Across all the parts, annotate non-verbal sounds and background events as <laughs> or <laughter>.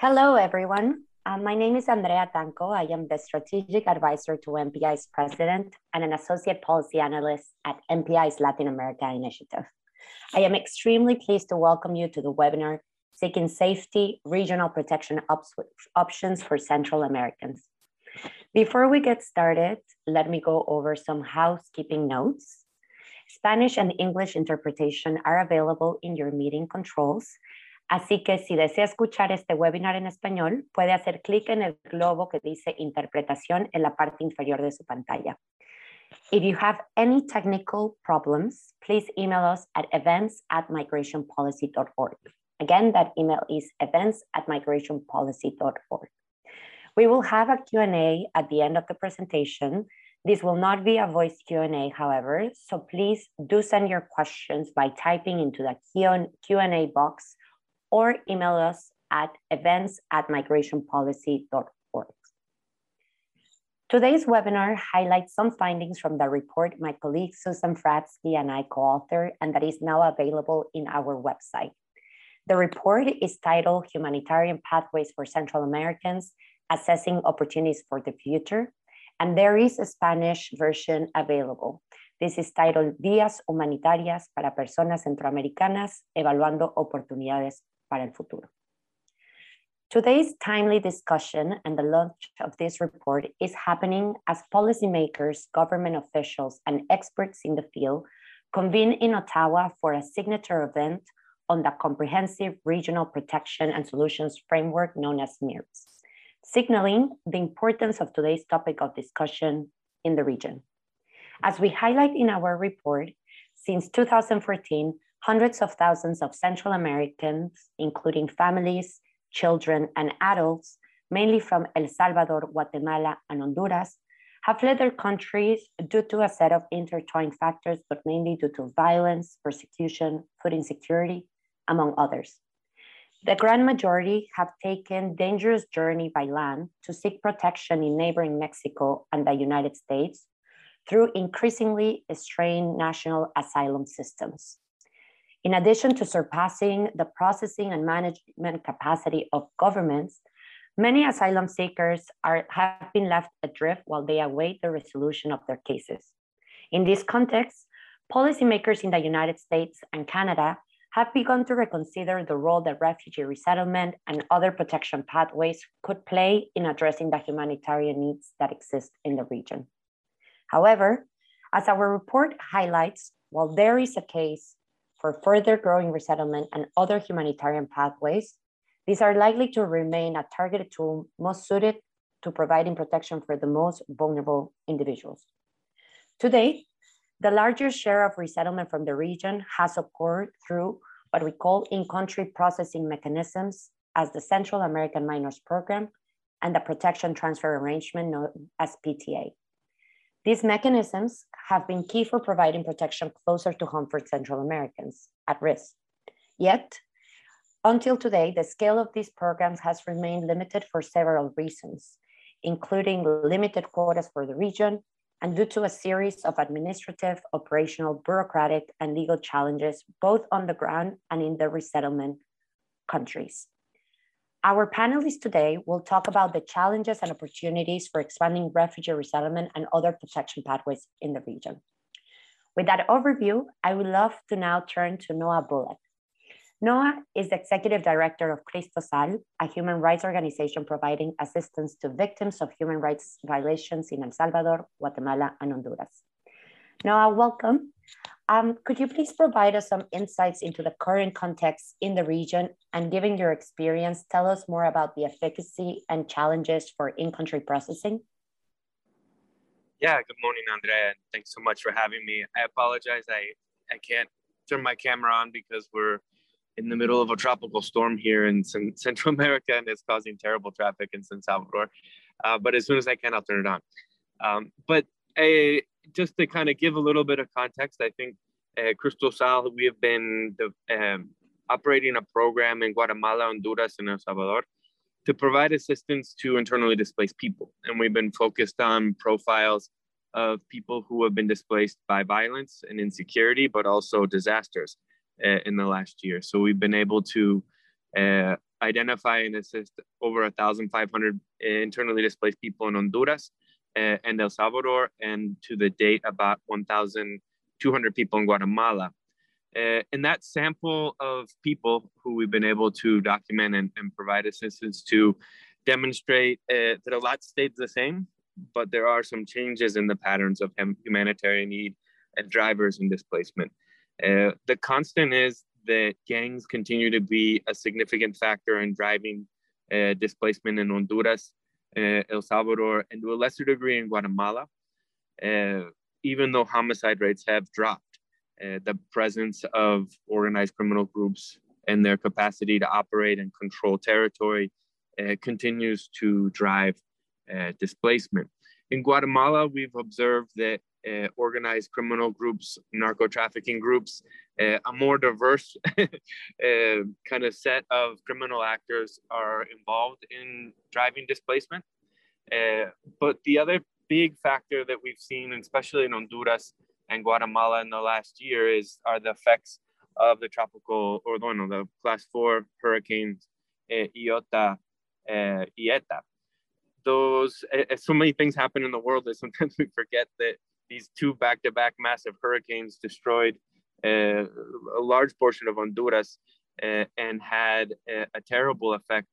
Hello, everyone. Um, my name is Andrea Tanco. I am the strategic advisor to MPI's president and an associate policy analyst at MPI's Latin America initiative. I am extremely pleased to welcome you to the webinar Seeking Safety Regional Protection op Options for Central Americans. Before we get started, let me go over some housekeeping notes. Spanish and English interpretation are available in your meeting controls Así que si desea escuchar este webinar en español, puede hacer clic en el globo que dice interpretación en la parte inferior de su pantalla. If you have any technical problems, please email us at events at migrationpolicy.org. Again, that email is events at migrationpolicy.org. We will have a Q&A at the end of the presentation. This will not be a voice Q&A, however, so please do send your questions by typing into the Q&A box or email us at events at migrationpolicy.org. Today's webinar highlights some findings from the report my colleague Susan Fratzke and I co-authored and that is now available in our website. The report is titled Humanitarian Pathways for Central Americans, Assessing Opportunities for the Future, and there is a Spanish version available. This is titled Vías Humanitarias para Personas Centroamericanas, Evaluando Oportunidades para el futuro. Today's timely discussion and the launch of this report is happening as policymakers, government officials, and experts in the field convene in Ottawa for a signature event on the Comprehensive Regional Protection and Solutions Framework known as MIRPS, signaling the importance of today's topic of discussion in the region. As we highlight in our report, since 2014, hundreds of thousands of Central Americans, including families, children, and adults, mainly from El Salvador, Guatemala, and Honduras, have fled their countries due to a set of intertwined factors, but mainly due to violence, persecution, food insecurity, among others. The grand majority have taken dangerous journey by land to seek protection in neighboring Mexico and the United States through increasingly strained national asylum systems. In addition to surpassing the processing and management capacity of governments, many asylum seekers are, have been left adrift while they await the resolution of their cases. In this context, policymakers in the United States and Canada have begun to reconsider the role that refugee resettlement and other protection pathways could play in addressing the humanitarian needs that exist in the region. However, as our report highlights, while there is a case for further growing resettlement and other humanitarian pathways, these are likely to remain a targeted tool most suited to providing protection for the most vulnerable individuals. Today, the largest share of resettlement from the region has occurred through what we call in-country processing mechanisms as the Central American Minors Program and the Protection Transfer Arrangement known as PTA. These mechanisms have been key for providing protection closer to home for Central Americans at risk. Yet, until today, the scale of these programs has remained limited for several reasons, including limited quotas for the region and due to a series of administrative, operational, bureaucratic, and legal challenges, both on the ground and in the resettlement countries. Our panelists today will talk about the challenges and opportunities for expanding refugee resettlement and other protection pathways in the region. With that overview, I would love to now turn to Noah Bullock. Noah is the executive director of Cristosal, a human rights organization providing assistance to victims of human rights violations in El Salvador, Guatemala, and Honduras. Noah, welcome. Um, could you please provide us some insights into the current context in the region and given your experience, tell us more about the efficacy and challenges for in-country processing? Yeah, good morning, Andrea, and thanks so much for having me. I apologize, I, I can't turn my camera on because we're in the middle of a tropical storm here in Central <laughs> America and it's causing terrible traffic in San Salvador. Uh, but as soon as I can, I'll turn it on. Um, but I, just to kind of give a little bit of context, I think uh, Cristosal, we have been the, um, operating a program in Guatemala, Honduras, and El Salvador to provide assistance to internally displaced people. And we've been focused on profiles of people who have been displaced by violence and insecurity, but also disasters uh, in the last year. So we've been able to uh, identify and assist over 1,500 internally displaced people in Honduras and El Salvador, and to the date, about 1,200 people in Guatemala. Uh, and that sample of people who we've been able to document and, and provide assistance to demonstrate uh, that a lot stayed the same, but there are some changes in the patterns of humanitarian need and drivers and displacement. Uh, the constant is that gangs continue to be a significant factor in driving displacement in Honduras, El Salvador, and to a lesser degree in Guatemala, uh, even though homicide rates have dropped. Uh, the presence of organized criminal groups and their capacity to operate and control territory continues to drive displacement. In Guatemala, we've observed that uh, organized criminal groups, narco trafficking groups, uh, a more diverse <laughs> uh, kind of set of criminal actors are involved in driving displacement. but the other big factor that we've seen, especially in Honduras, and Guatemala in the last year is are the effects of the tropical or the class four hurricanes uh, Iota uh, Eta. Those uh, so many things happen in the world that sometimes <laughs> we forget that these two back-to-back massive hurricanes destroyed uh, a large portion of Honduras uh, and had a, a terrible effect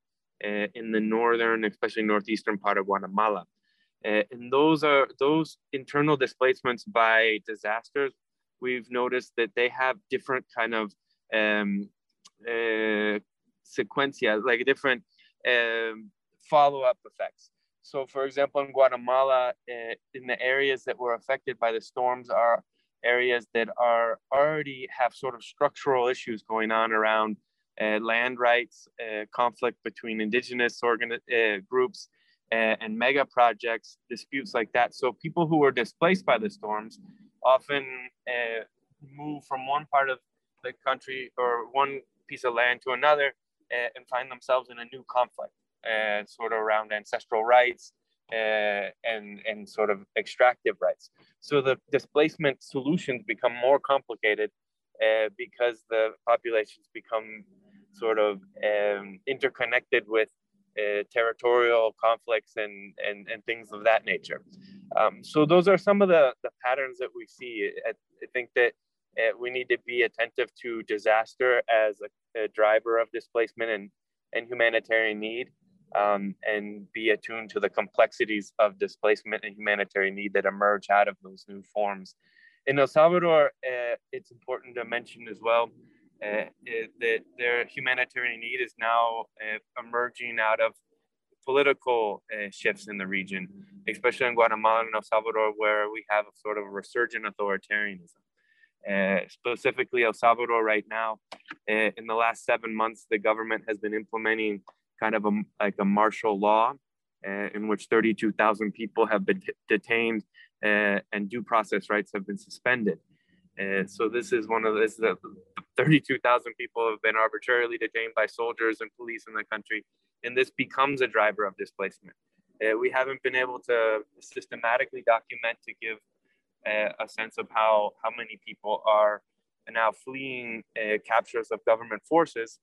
uh, in the northern, especially northeastern part of Guatemala. Uh, and those are those internal displacements by disasters. We've noticed that they have different kind of um, uh, sequencia, like different um, follow-up effects. So, for example, in Guatemala, uh, in the areas that were affected by the storms are areas that are already have sort of structural issues going on around uh, land rights, uh, conflict between indigenous organ- uh, groups, and, mega projects, disputes like that. So people who were displaced by the storms often move from one part of the country or one piece of land to another and find themselves in a new conflict, uh, sort of around ancestral rights uh, and and sort of extractive rights. So the displacement solutions become more complicated uh, because the populations become sort of um, interconnected with uh, territorial conflicts and, and, and things of that nature. Um, so those are some of the, the patterns that we see. I, I think that uh, we need to be attentive to disaster as a, a driver of displacement and, and humanitarian need um, and be attuned to the complexities of displacement and humanitarian need that emerge out of those new forms. In El Salvador, uh, it's important to mention as well uh, that their humanitarian need is now uh, emerging out of political uh, shifts in the region, especially in Guatemala and El Salvador, where we have a sort of resurgent authoritarianism. Uh, specifically, El Salvador right now, uh, in the last seven months, the government has been implementing kind of a, like a martial law uh, in which 32,000 people have been detained and due process rights have been suspended. And so this is one of this. The 32,000 people have been arbitrarily detained by soldiers and police in the country, and this becomes a driver of displacement. Uh, we haven't been able to systematically document to give uh, a sense of how how many people are now fleeing uh, captures of government forces,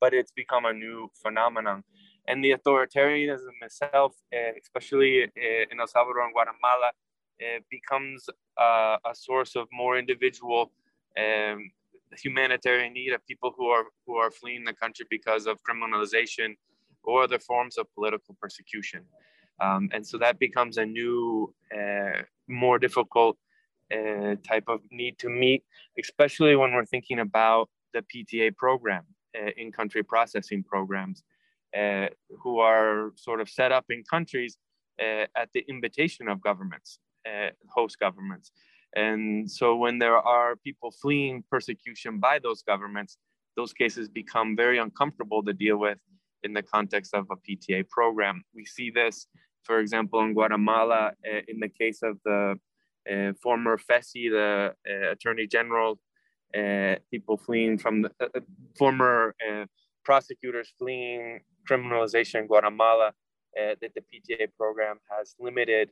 but it's become a new phenomenon. And the authoritarianism itself, uh, especially uh, in El Salvador and Guatemala, it becomes uh, a source of more individual um, humanitarian need of people who are who are fleeing the country because of criminalization or other forms of political persecution. Um, and so that becomes a new, uh, more difficult uh, type of need to meet, especially when we're thinking about the PTA program, uh, in country processing programs, uh, who are sort of set up in countries uh, at the invitation of governments host governments. And so when there are people fleeing persecution by those governments, those cases become very uncomfortable to deal with in the context of a PTA program. We see this, for example, in Guatemala, uh, in the case of the uh, former FECI, the uh, Attorney General, people fleeing from the uh, uh, former prosecutors fleeing criminalization in Guatemala, that the PTA program has limited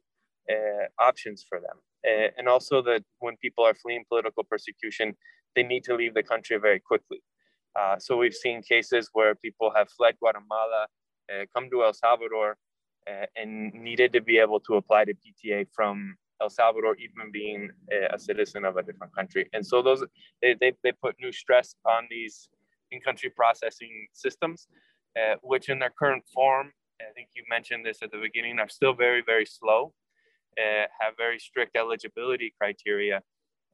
uh, options for them. Uh, and also that when people are fleeing political persecution, they need to leave the country very quickly. Uh, so we've seen cases where people have fled Guatemala, uh, come to El Salvador, uh, and needed to be able to apply to PTA from El Salvador, even being a, a citizen of a different country. And so those they, they, they put new stress on these in-country processing systems, uh, which in their current form, I think you mentioned this at the beginning, are still very, very slow, uh, have very strict eligibility criteria,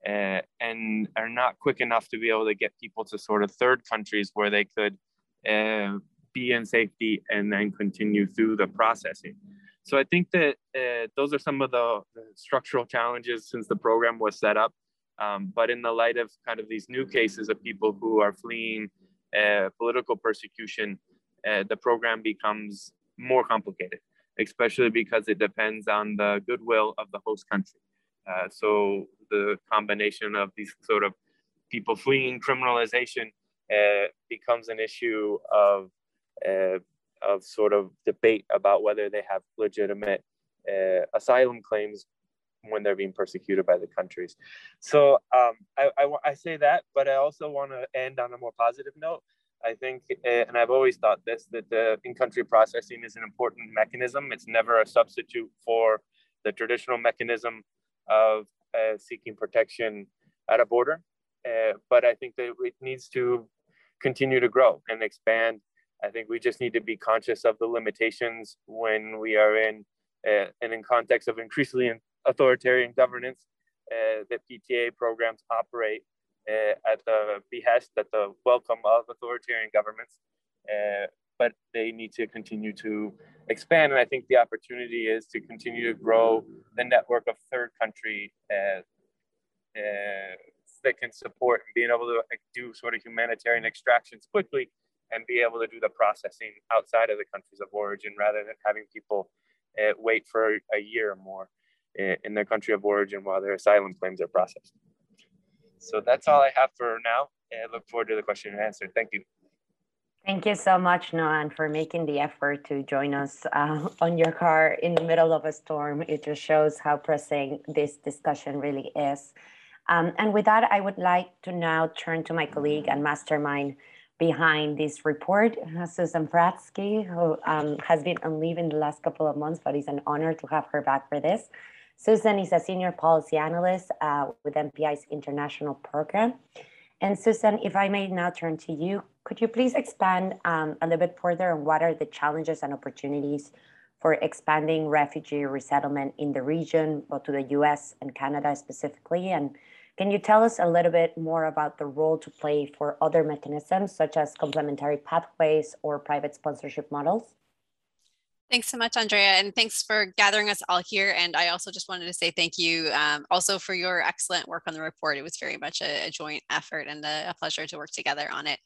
uh, and are not quick enough to be able to get people to sort of third countries where they could uh, be in safety and then continue through the processing. So I think that uh, those are some of the, the, structural challenges since the program was set up. Um, but in the light of kind of these new cases of people who are fleeing uh, political persecution, uh, the program becomes more complicated, especially because it depends on the goodwill of the host country. Uh, so the combination of these sort of people fleeing criminalization uh, becomes an issue of uh, of sort of debate about whether they have legitimate uh, asylum claims when they're being persecuted by the countries. So um, I, I, I, say that, but I also want to end on a more positive note. I think, uh, and I've always thought this, that the in-country processing is an important mechanism. It's never a substitute for the traditional mechanism of uh, seeking protection at a border. Uh, but I think that it needs to continue to grow and expand I think we just need to be conscious of the limitations when we are in uh, and in context of increasingly authoritarian governance uh, that PTA programs operate uh, at the behest, at the welcome of authoritarian governments. Uh, but they need to continue to expand. And I think the opportunity is to continue to grow the network of third country uh, uh, that can support and being able to do sort of humanitarian extractions quickly and be able to do the processing outside of the countries of origin rather than having people uh, wait for a year or more in, in their country of origin while their asylum claims are processed. So that's all I have for now. I look forward to the question and answer. Thank you. Thank you so much, Noah, for making the effort to join us uh, on your car in the middle of a storm. It just shows how pressing this discussion really is. Um, and with that, I would like to now turn to my colleague and mastermind behind this report, Susan Fratzke, who um, has been on leave in the last couple of months, but it's an honor to have her back for this. Susan is a senior policy analyst uh, with MPI's international program. And Susan, if I may now turn to you, could you please expand um, a little bit further on what are the challenges and opportunities for expanding refugee resettlement in the region, both to the US and Canada specifically, and can you tell us a little bit more about the role to play for other mechanisms such as complementary pathways or private sponsorship models? Thanks so much, Andrea, and thanks for gathering us all here. And I also just wanted to say thank you um, also for your excellent work on the report. It was very much a, a joint effort and a, a, pleasure to work together on it.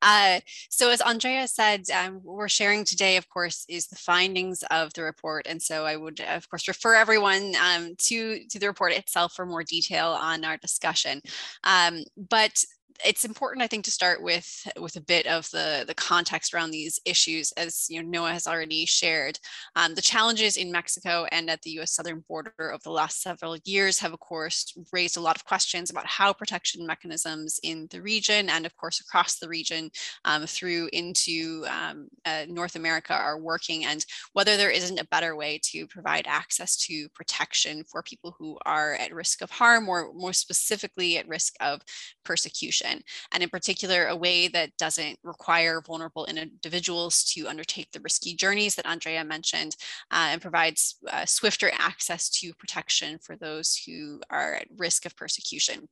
Uh, so as Andrea said, um, we're sharing today, of course, is the findings of the report. And so I would, of course, refer everyone um, to, to the report itself for more detail on our discussion. Um, but it's important, I think, to start with with a bit of the the context around these issues, as you know, Noah has already shared. Um, the challenges in Mexico and at the U.S. southern border over the last several years have, of course, raised a lot of questions about how protection mechanisms in the region and, of course, across the region um, through into um, uh, North America are working, and whether there isn't a better way to provide access to protection for people who are at risk of harm, or more specifically at risk of persecution and in particular, a way that doesn't require vulnerable individuals to undertake the risky journeys that Andrea mentioned uh, and provides uh, swifter access to protection for those who are at risk of persecution.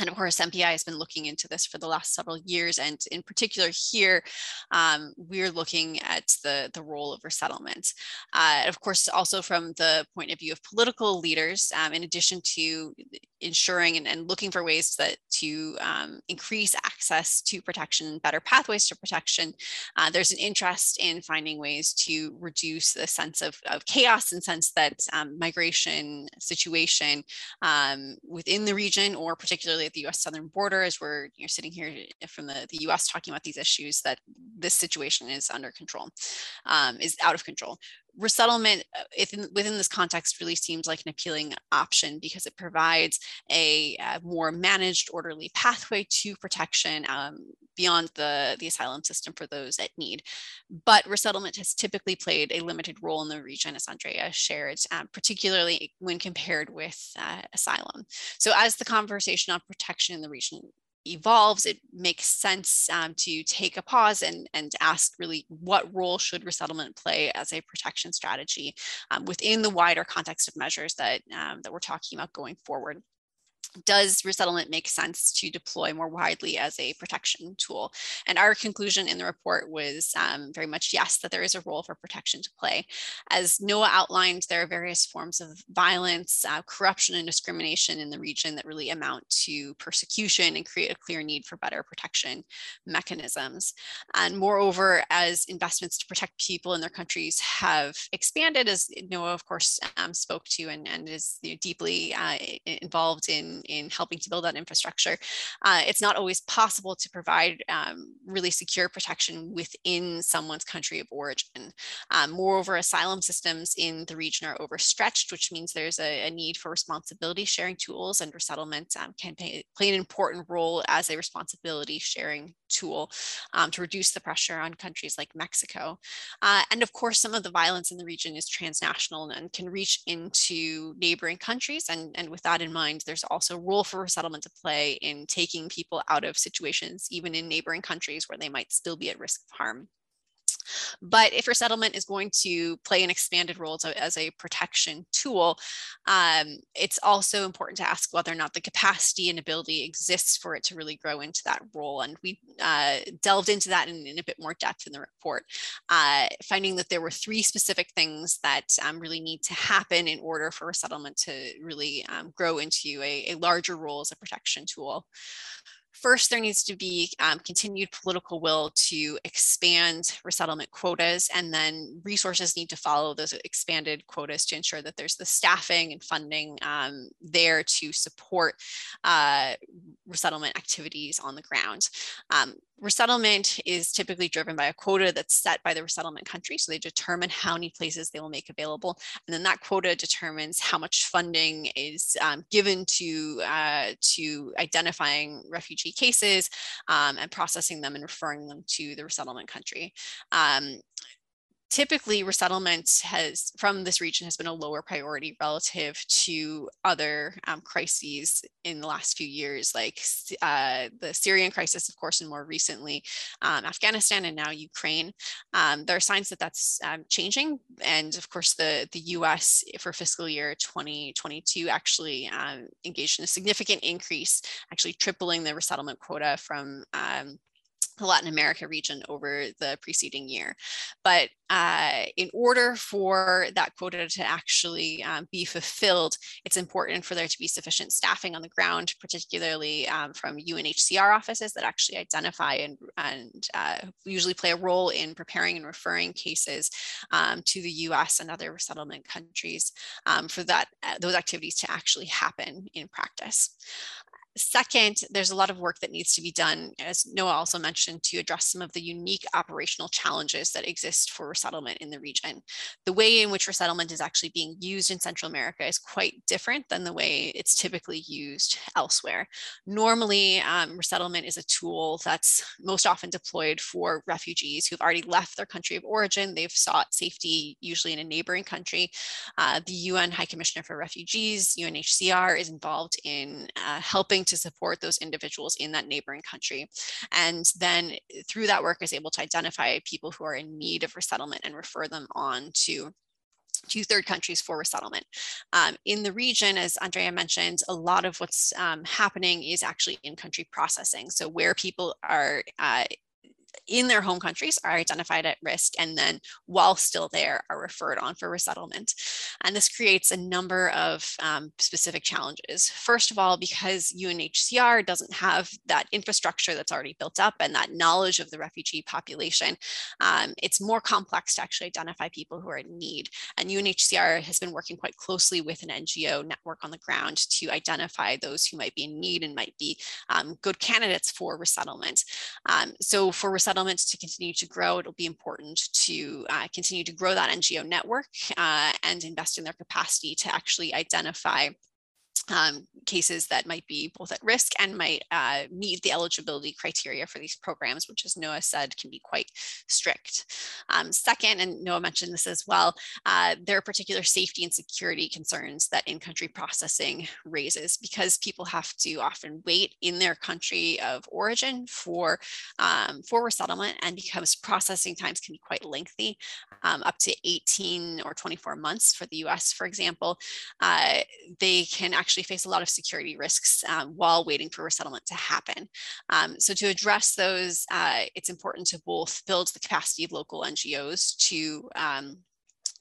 And of course, MPI has been looking into this for the last several years. And in particular here, um, we're looking at the, the role of resettlement. Uh, of course, also from the point of view of political leaders, um, in addition to ensuring and, and looking for ways that to um, increase access to protection, better pathways to protection. Uh, there's an interest in finding ways to reduce the sense of, of chaos and sense that um, migration situation um, within the region or particularly at the US southern border as we're you know, sitting here from the, the US talking about these issues that this situation is under control, um, is out of control. Resettlement within, uh, within this context really seems like an appealing option because it provides a, a more managed orderly pathway to protection um, beyond the, the asylum system for those that need. But resettlement has typically played a limited role in the region, as Andrea shared, um, particularly when compared with uh, asylum. So as the conversation on protection in the region evolves, it makes sense um, to take a pause and, and ask really what role should resettlement play as a protection strategy um, within the wider context of measures that, um, that we're talking about going forward does resettlement make sense to deploy more widely as a protection tool? And our conclusion in the report was um, very much yes, that there is a role for protection to play. As Noah outlined, there are various forms of violence, uh, corruption, and discrimination in the region that really amount to persecution and create a clear need for better protection mechanisms. And moreover, as investments to protect people in their countries have expanded, as Noah, of course, um, spoke to and, and is you know, deeply uh, involved in in helping to build that infrastructure. Uh, it's not always possible to provide um, really secure protection within someone's country of origin. Um, moreover, asylum systems in the region are overstretched, which means there's a, a need for responsibility sharing tools and resettlement um, can pay, play an important role as a responsibility sharing tool um, to reduce the pressure on countries like Mexico. Uh, and of course, some of the violence in the region is transnational and can reach into neighboring countries. And, and with that in mind, there's also a role for resettlement to play in taking people out of situations, even in neighboring countries where they might still be at risk of harm. But if resettlement is going to play an expanded role as a, as a protection tool, um, it's also important to ask whether or not the capacity and ability exists for it to really grow into that role. And we uh, delved into that in, in, a bit more depth in the report, uh, finding that there were three specific things that um, really need to happen in order for resettlement to really um, grow into a, a larger role as a protection tool. First, there needs to be um, continued political will to expand resettlement quotas, and then resources need to follow those expanded quotas to ensure that there's the staffing and funding um, there to support uh, resettlement activities on the ground. Um, resettlement is typically driven by a quota that's set by the resettlement country. So they determine how many places they will make available. And then that quota determines how much funding is um, given to, uh, to identifying refugee cases um, and processing them and referring them to the resettlement country. Um, typically resettlement has from this region has been a lower priority relative to other um, crises in the last few years like uh, the syrian crisis of course and more recently um, afghanistan and now ukraine. Um, there are signs that that's um, changing and of course the, the us for fiscal year 2022 actually um, engaged in a significant increase actually tripling the resettlement quota from um, the Latin America region over the preceding year. But uh, in order for that quota to actually um, be fulfilled, it's important for there to be sufficient staffing on the ground, particularly um, from UNHCR offices that actually identify and, and uh, usually play a role in preparing and referring cases um, to the US and other resettlement countries um, for that uh, those activities to actually happen in practice. Second, there's a lot of work that needs to be done, as Noah also mentioned, to address some of the unique operational challenges that exist for resettlement in the region. The way in which resettlement is actually being used in Central America is quite different than the way it's typically used elsewhere. Normally, um, resettlement is a tool that's most often deployed for refugees who've already left their country of origin. They've sought safety, usually in a neighboring country. Uh, the UN High Commissioner for Refugees, UNHCR, is involved in uh, helping to support those individuals in that neighboring country. And then through that work is able to identify people who are in need of resettlement and refer them on to to third countries for resettlement. Um, in the region, as Andrea mentioned, a lot of what's um, happening is actually in-country processing. So where people are uh, in their home countries are identified at risk and then while still there are referred on for resettlement. And this creates a number of um, specific challenges. First of all, because UNHCR doesn't have that infrastructure that's already built up and that knowledge of the refugee population, um, it's more complex to actually identify people who are in need. And UNHCR has been working quite closely with an NGO network on the ground to identify those who might be in need and might be um, good candidates for resettlement. Um, so for resettlements to continue to grow, it'll be important to uh, continue to grow that NGO network uh, and invest in their capacity to actually identify um, cases that might be both at risk and might uh, meet the eligibility criteria for these programs, which as Noah said, can be quite strict. Um, second, and Noah mentioned this as well, uh, there are particular safety and security concerns that in-country processing raises because people have to often wait in their country of origin for, um, for resettlement and because processing times can be quite lengthy, um, up to 18 or 24 months for the US, for example, uh, they can actually actually face a lot of security risks um, while waiting for resettlement to happen. Um, so to address those, uh, it's important to both build the capacity of local NGOs to um,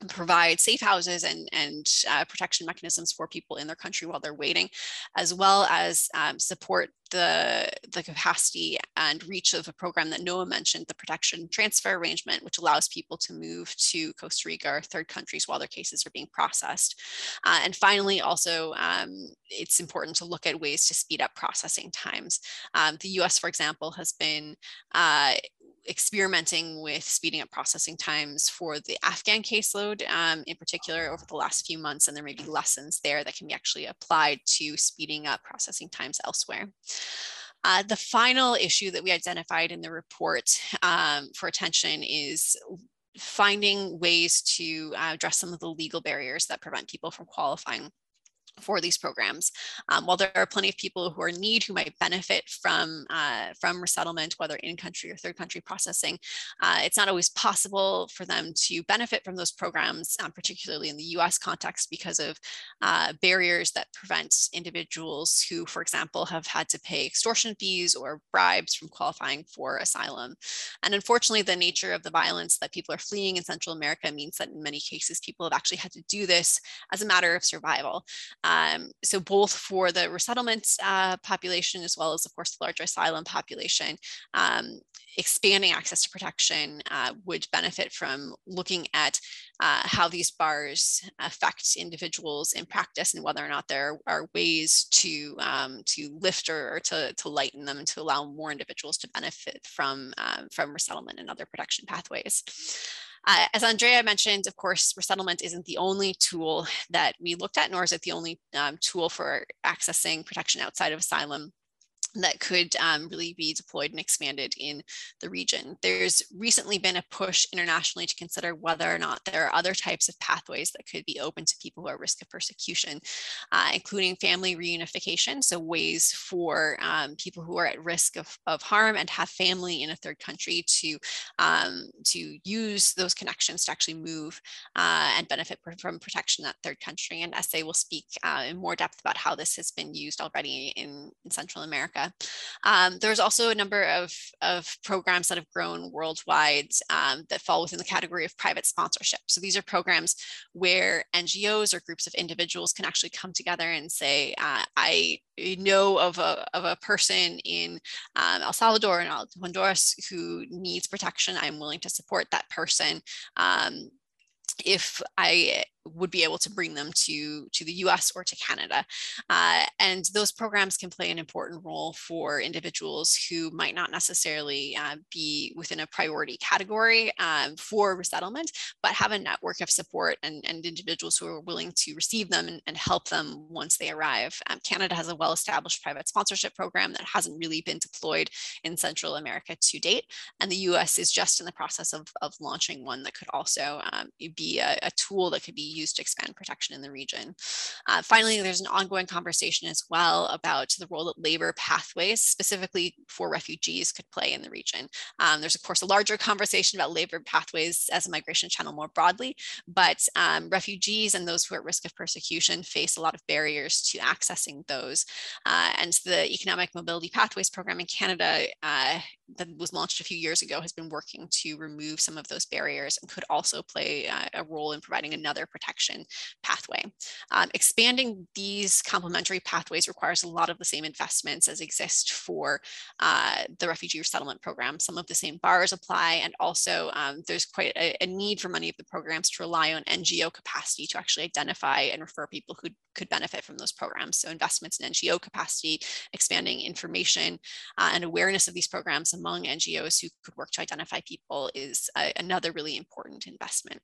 provide safe houses and, and uh, protection mechanisms for people in their country while they're waiting, as well as um, support the, the capacity and reach of a program that Noah mentioned, the protection transfer arrangement, which allows people to move to Costa Rica or third countries while their cases are being processed. Uh, and finally, also, um, it's important to look at ways to speed up processing times. Um, the US, for example, has been uh, experimenting with speeding up processing times for the Afghan caseload um, in particular over the last few months, and there may be lessons there that can be actually applied to speeding up processing times elsewhere. Uh, the final issue that we identified in the report um, for attention is finding ways to uh, address some of the legal barriers that prevent people from qualifying for these programs. Um, while there are plenty of people who are in need who might benefit from, uh, from resettlement, whether in country or third country processing, uh, it's not always possible for them to benefit from those programs, um, particularly in the US context because of uh, barriers that prevent individuals who, for example, have had to pay extortion fees or bribes from qualifying for asylum. And unfortunately, the nature of the violence that people are fleeing in Central America means that in many cases, people have actually had to do this as a matter of survival. Um, so both for the resettlement uh, population as well as, of course, the larger asylum population, um, expanding access to protection uh, would benefit from looking at uh, how these bars affect individuals in practice and whether or not there are ways to um, to lift or, or, to, to lighten them to allow more individuals to benefit from, um, from resettlement and other protection pathways. Uh, as Andrea mentioned, of course, resettlement isn't the only tool that we looked at, nor is it the only um, tool for accessing protection outside of asylum that could um, really be deployed and expanded in the region. There's recently been a push internationally to consider whether or not there are other types of pathways that could be open to people who are at risk of persecution, uh, including family reunification, so ways for um, people who are at risk of, of harm and have family in a third country to, um, to use those connections to actually move uh, and benefit from protection in that third country. And Essey will speak uh, in more depth about how this has been used already in, in Central America. Um, there's also a number of, of programs that have grown worldwide um, that fall within the category of private sponsorship. So these are programs where NGOs or groups of individuals can actually come together and say, uh, I know of a, of a person in um, El Salvador and Honduras who needs protection. I'm willing to support that person um, if I would be able to bring them to, to the US or to Canada. Uh, and those programs can play an important role for individuals who might not necessarily uh, be within a priority category um, for resettlement, but have a network of support and, and individuals who are willing to receive them and, and help them once they arrive. Um, Canada has a well-established private sponsorship program that hasn't really been deployed in Central America to date. And the US is just in the process of, of launching one that could also um, be a, a tool that could be used to expand protection in the region. Uh, finally, there's an ongoing conversation as well about the role that labor pathways, specifically for refugees, could play in the region. Um, there's, of course, a larger conversation about labor pathways as a migration channel more broadly, but um, refugees and those who are at risk of persecution face a lot of barriers to accessing those. Uh, and the Economic Mobility Pathways Program in Canada uh, that was launched a few years ago has been working to remove some of those barriers and could also play a role in providing another protection pathway. Um, expanding these complementary pathways requires a lot of the same investments as exist for uh, the refugee resettlement program. Some of the same bars apply and also um, there's quite a, a, need for many of the programs to rely on NGO capacity to actually identify and refer people who could benefit from those programs. So investments in NGO capacity, expanding information uh, and awareness of these programs among NGOs who could work to identify people is a, another really important investment.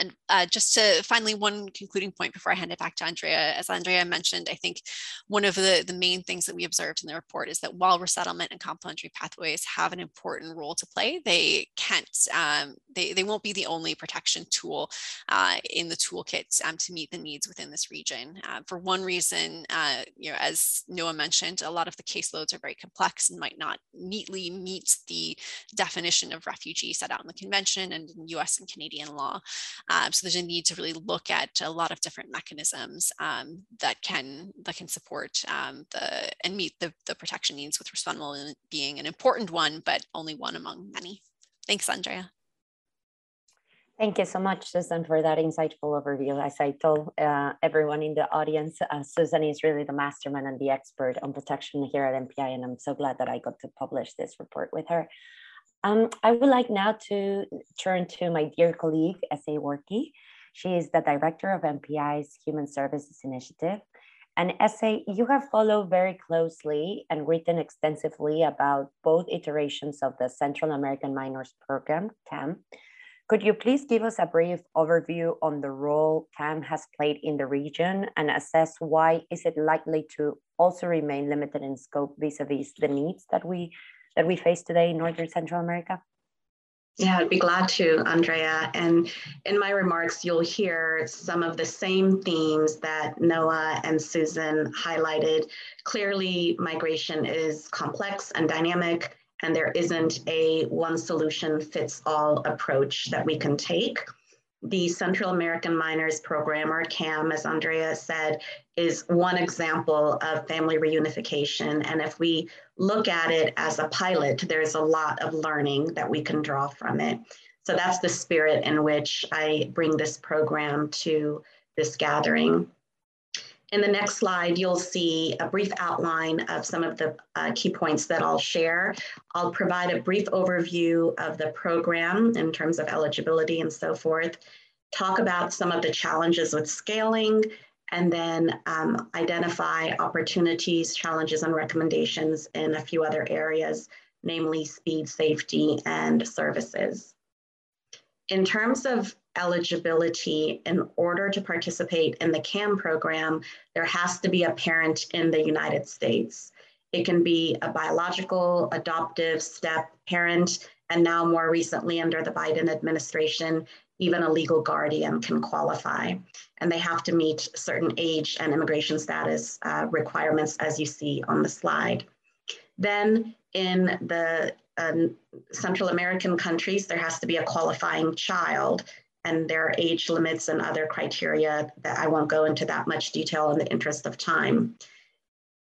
And uh, just to finally one concluding point before I hand it back to Andrea, as Andrea mentioned, I think one of the, the main things that we observed in the report is that while resettlement and complementary pathways have an important role to play, they can't, um, they, they won't be the only protection tool uh, in the toolkit um, to meet the needs within this region. Uh, for one reason, uh, you know, as Noah mentioned, a lot of the caseloads are very complex and might not neatly meet the definition of refugee set out in the convention and in US and Canadian law. Um, so there's a need to really look at a lot of different mechanisms um, that can that can support um, the and meet the, the protection needs with resettlement being an important one, but only one among many. Thanks, Andrea. Thank you so much, Susan, for that insightful overview. As I told uh, everyone in the audience, uh, Susan is really the mastermind and the expert on protection here at MPI, and I'm so glad that I got to publish this report with her. Um, I would like now to turn to my dear colleague, Essey Workie. She is the director of MPI's Human Services Initiative. And Essey, you have followed very closely and written extensively about both iterations of the Central American Minors Program, CAM. Could you please give us a brief overview on the role CAM has played in the region and assess why is it likely to also remain limited in scope vis-a-vis -vis the needs that we that we face today in Northern Central America? Yeah, I'd be glad to, Andrea. And in my remarks, you'll hear some of the same themes that Noah and Susan highlighted. Clearly, migration is complex and dynamic, and there isn't a one solution fits all approach that we can take the Central American Minors Program, or CAM, as Andrea said, is one example of family reunification. And if we look at it as a pilot, there's a lot of learning that we can draw from it. So that's the spirit in which I bring this program to this gathering. In the next slide, you'll see a brief outline of some of the uh, key points that I'll share. I'll provide a brief overview of the program in terms of eligibility and so forth, talk about some of the challenges with scaling, and then um, identify opportunities, challenges, and recommendations in a few other areas, namely speed, safety, and services. In terms of eligibility, in order to participate in the CAM program, there has to be a parent in the United States. It can be a biological, adoptive, step parent, and now more recently under the Biden administration, even a legal guardian can qualify. And they have to meet certain age and immigration status uh, requirements as you see on the slide. Then in the uh, Central American countries, there has to be a qualifying child and there are age limits and other criteria that I won't go into that much detail in the interest of time.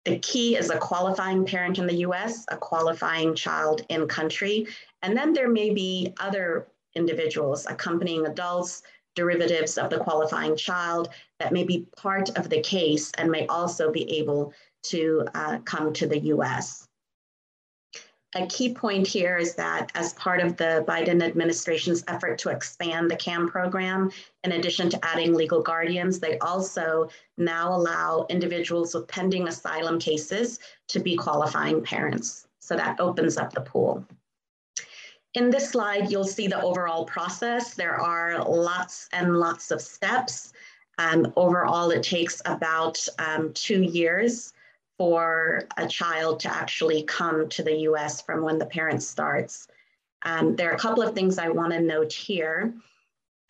The key is a qualifying parent in the US, a qualifying child in country, and then there may be other individuals, accompanying adults, derivatives of the qualifying child that may be part of the case and may also be able to uh, come to the US a key point here is that as part of the Biden administration's effort to expand the CAM program, in addition to adding legal guardians, they also now allow individuals with pending asylum cases to be qualifying parents. So that opens up the pool. In this slide, you'll see the overall process. There are lots and lots of steps. Um, overall, it takes about um, two years for a child to actually come to the US from when the parent starts. Um, there are a couple of things I want to note here.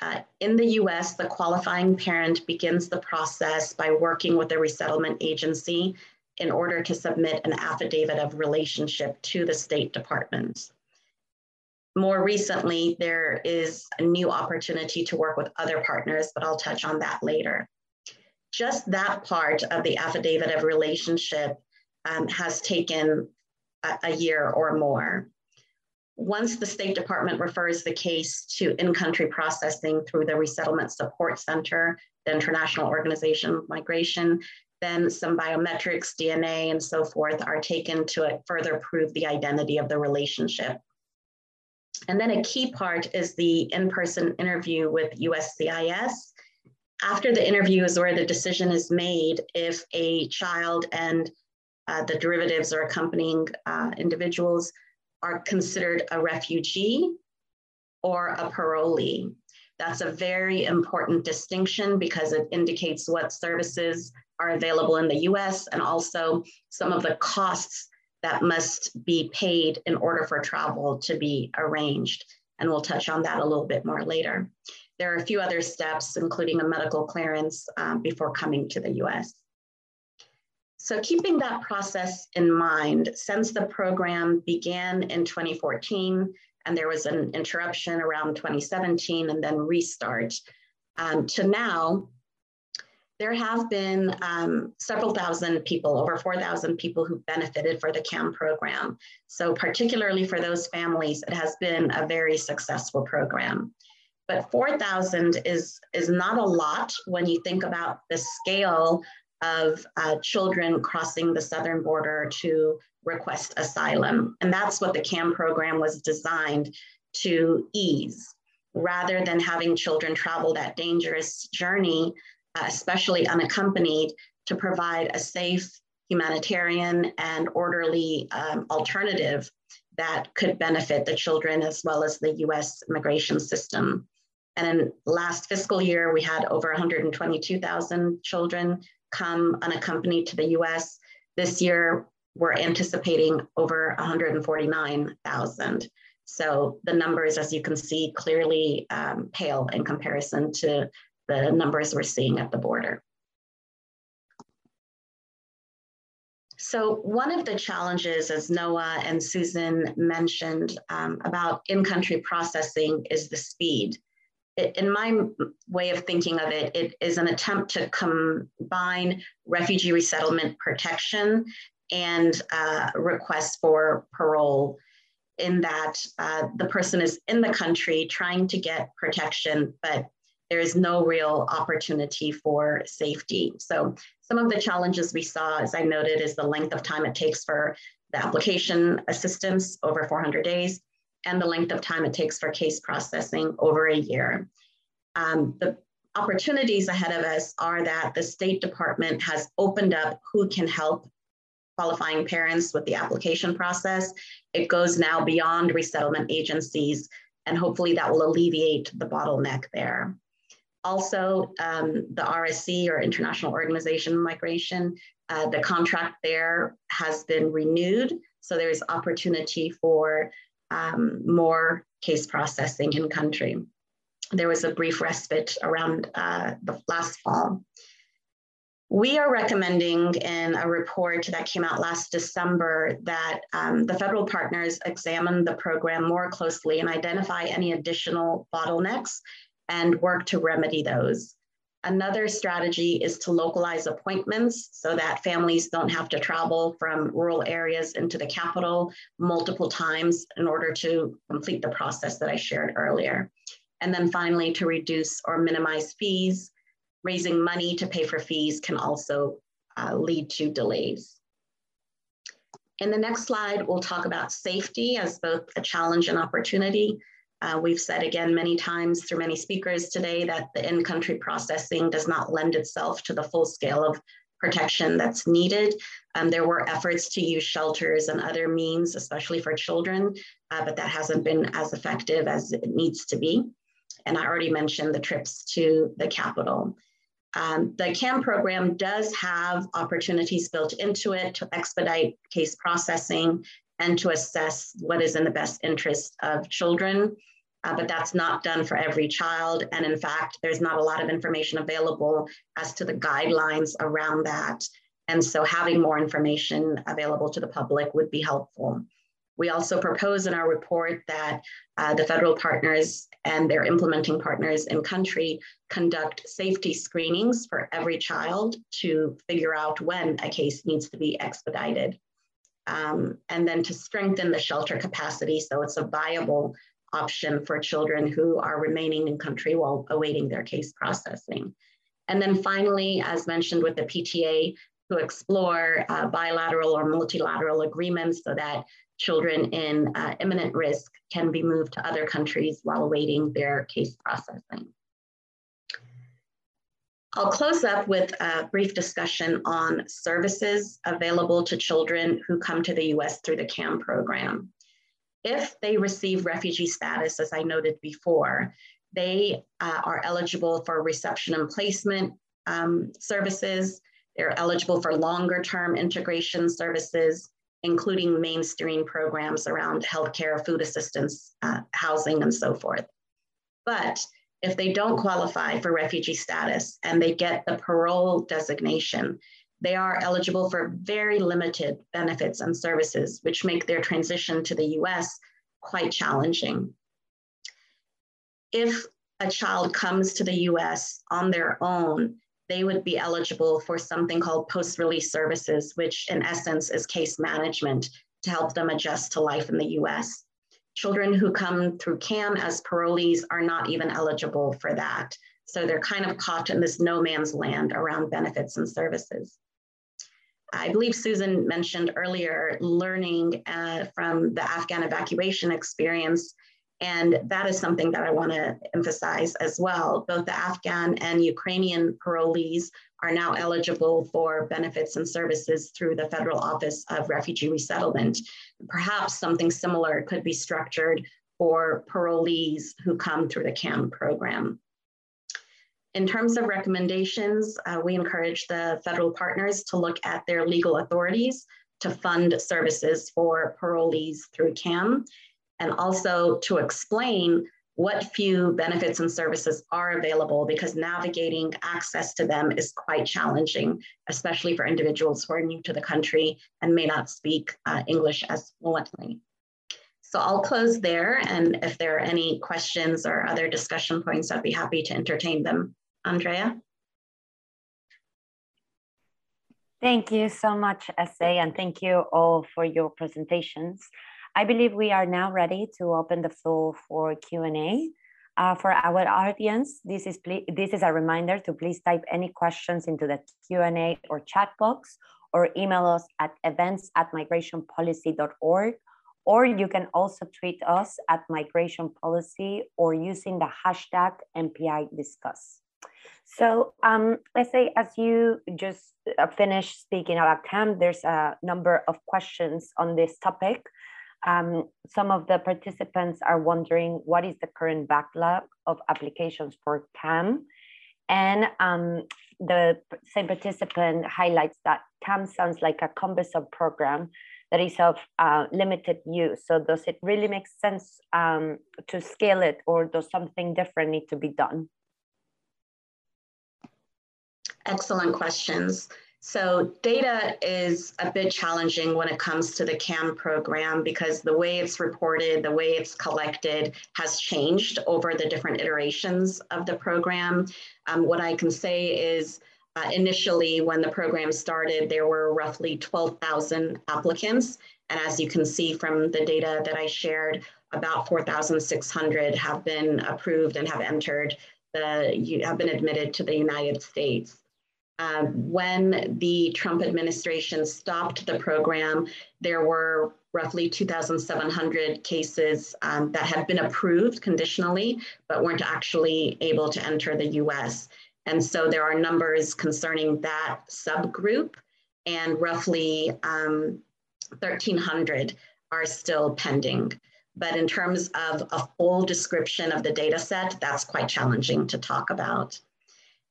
Uh, in the US, the qualifying parent begins the process by working with a resettlement agency in order to submit an affidavit of relationship to the State Department. More recently, there is a new opportunity to work with other partners, but I'll touch on that later just that part of the affidavit of relationship um, has taken a, a year or more. Once the State Department refers the case to in-country processing through the Resettlement Support Center, the International Organization of Migration, then some biometrics, DNA, and so forth are taken to further prove the identity of the relationship. And then a key part is the in-person interview with USCIS after the interview is where the decision is made if a child and uh, the derivatives or accompanying uh, individuals are considered a refugee or a parolee. That's a very important distinction because it indicates what services are available in the US and also some of the costs that must be paid in order for travel to be arranged. And we'll touch on that a little bit more later. There are a few other steps, including a medical clearance um, before coming to the US. So keeping that process in mind, since the program began in 2014, and there was an interruption around 2017 and then restart, um, to now, there have been um, several thousand people, over 4,000 people who benefited for the CAM program. So particularly for those families, it has been a very successful program. But 4,000 is, is not a lot when you think about the scale of uh, children crossing the southern border to request asylum. And that's what the CAM program was designed to ease. Rather than having children travel that dangerous journey, uh, especially unaccompanied, to provide a safe, humanitarian, and orderly um, alternative that could benefit the children as well as the US immigration system. And last fiscal year, we had over 122,000 children come unaccompanied to the US. This year, we're anticipating over 149,000. So the numbers, as you can see, clearly um, pale in comparison to the numbers we're seeing at the border. So one of the challenges, as Noah and Susan mentioned um, about in-country processing is the speed in my way of thinking of it, it is an attempt to combine refugee resettlement protection and uh, requests for parole in that uh, the person is in the country trying to get protection, but there is no real opportunity for safety. So some of the challenges we saw, as I noted, is the length of time it takes for the application assistance over 400 days, and the length of time it takes for case processing over a year. Um, the opportunities ahead of us are that the State Department has opened up who can help qualifying parents with the application process. It goes now beyond resettlement agencies, and hopefully that will alleviate the bottleneck there. Also, um, the RSC or International Organization Migration, uh, the contract there has been renewed. So there's opportunity for um, more case processing in country. There was a brief respite around uh, the last fall. We are recommending in a report that came out last December that um, the federal partners examine the program more closely and identify any additional bottlenecks and work to remedy those. Another strategy is to localize appointments so that families don't have to travel from rural areas into the capital multiple times in order to complete the process that I shared earlier. And then finally, to reduce or minimize fees, raising money to pay for fees can also uh, lead to delays. In the next slide, we'll talk about safety as both a challenge and opportunity. Uh, we've said again many times through many speakers today that the in-country processing does not lend itself to the full scale of protection that's needed. Um, there were efforts to use shelters and other means, especially for children, uh, but that hasn't been as effective as it needs to be. And I already mentioned the trips to the capital. Um, the CAM program does have opportunities built into it to expedite case processing and to assess what is in the best interest of children. Uh, but that's not done for every child. And in fact, there's not a lot of information available as to the guidelines around that. And so having more information available to the public would be helpful. We also propose in our report that uh, the federal partners and their implementing partners in country conduct safety screenings for every child to figure out when a case needs to be expedited. Um, and then to strengthen the shelter capacity so it's a viable option for children who are remaining in country while awaiting their case processing. And then finally, as mentioned with the PTA, to explore uh, bilateral or multilateral agreements so that children in uh, imminent risk can be moved to other countries while awaiting their case processing. I'll close up with a brief discussion on services available to children who come to the US through the CAM program. If they receive refugee status, as I noted before, They uh, are eligible for reception and placement um, services. They're eligible for longer term integration services, including mainstream programs around healthcare, food assistance, uh, housing, and so forth. But if they don't qualify for refugee status and they get the parole designation, they are eligible for very limited benefits and services, which make their transition to the US quite challenging. If a child comes to the US on their own, they would be eligible for something called post release services, which in essence is case management to help them adjust to life in the US. Children who come through CAM as parolees are not even eligible for that. So they're kind of caught in this no man's land around benefits and services. I believe Susan mentioned earlier learning uh, from the Afghan evacuation experience. And that is something that I want to emphasize as well. Both the Afghan and Ukrainian parolees are now eligible for benefits and services through the Federal Office of Refugee Resettlement. Perhaps something similar could be structured for parolees who come through the CAM program. In terms of recommendations, uh, we encourage the federal partners to look at their legal authorities to fund services for parolees through CAM, and also to explain what few benefits and services are available because navigating access to them is quite challenging, especially for individuals who are new to the country and may not speak uh, English as fluently. So I'll close there, and if there are any questions or other discussion points, I'd be happy to entertain them. Andrea? Thank you so much, Essey, and thank you all for your presentations. I believe we are now ready to open the floor for Q&A. Uh, for our audience, this is, this is a reminder to please type any questions into the Q&A or chat box or email us at events at migrationpolicy.org or you can also tweet us at migration policy or using the hashtag MPI discuss. So um, let's say as you just uh, finished speaking about CAM, there's a number of questions on this topic. Um, some of the participants are wondering what is the current backlog of applications for CAM? And um, the same participant highlights that CAM sounds like a cumbersome program that is of uh, limited use. So does it really make sense um, to scale it or does something different need to be done? Excellent questions. So data is a bit challenging when it comes to the CAM program because the way it's reported, the way it's collected has changed over the different iterations of the program. Um, what I can say is uh, initially when the program started, there were roughly 12,000 applicants. And as you can see from the data that I shared, about 4,600 have been approved and have entered the, have been admitted to the United States. Um, when the Trump administration stopped the program, there were roughly 2,700 cases um, that had been approved conditionally, but weren't actually able to enter the US. And so there are numbers concerning that subgroup, and roughly um, 1,300 are still pending. But in terms of a full description of the data set, that's quite challenging to talk about.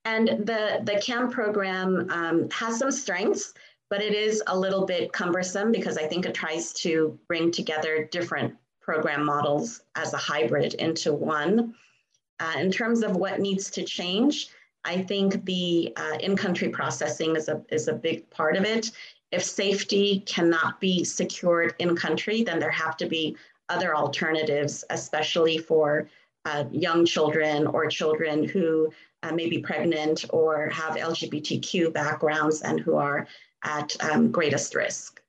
And the, the CAM program um, has some strengths, but it is a little bit cumbersome because I think it tries to bring together different program models as a hybrid into one. Uh, in terms of what needs to change, I think the uh, in-country processing is a, is a big part of it. If safety cannot be secured in country, then there have to be other alternatives, especially for uh, young children or children who uh, may be pregnant or have LGBTQ backgrounds and who are at um, greatest risk.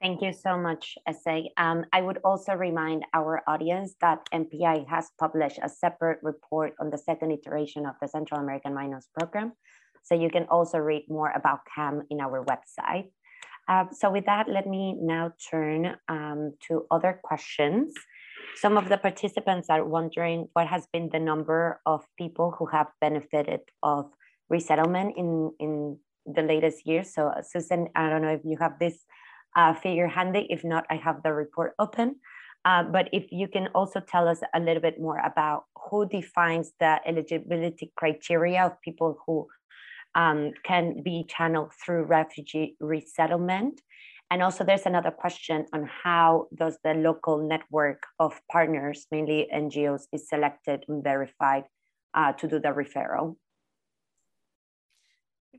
Thank you so much, Essey. Um, I would also remind our audience that MPI has published a separate report on the second iteration of the Central American Minors Program. So you can also read more about CAM in our website. Uh, so with that, let me now turn um, to other questions. Some of the participants are wondering what has been the number of people who have benefited of resettlement in, in the latest years. So Susan, I don't know if you have this uh, figure handy. If not, I have the report open. Uh, but if you can also tell us a little bit more about who defines the eligibility criteria of people who um, can be channeled through refugee resettlement. And also there's another question on how does the local network of partners, mainly NGOs, is selected and verified uh, to do the referral.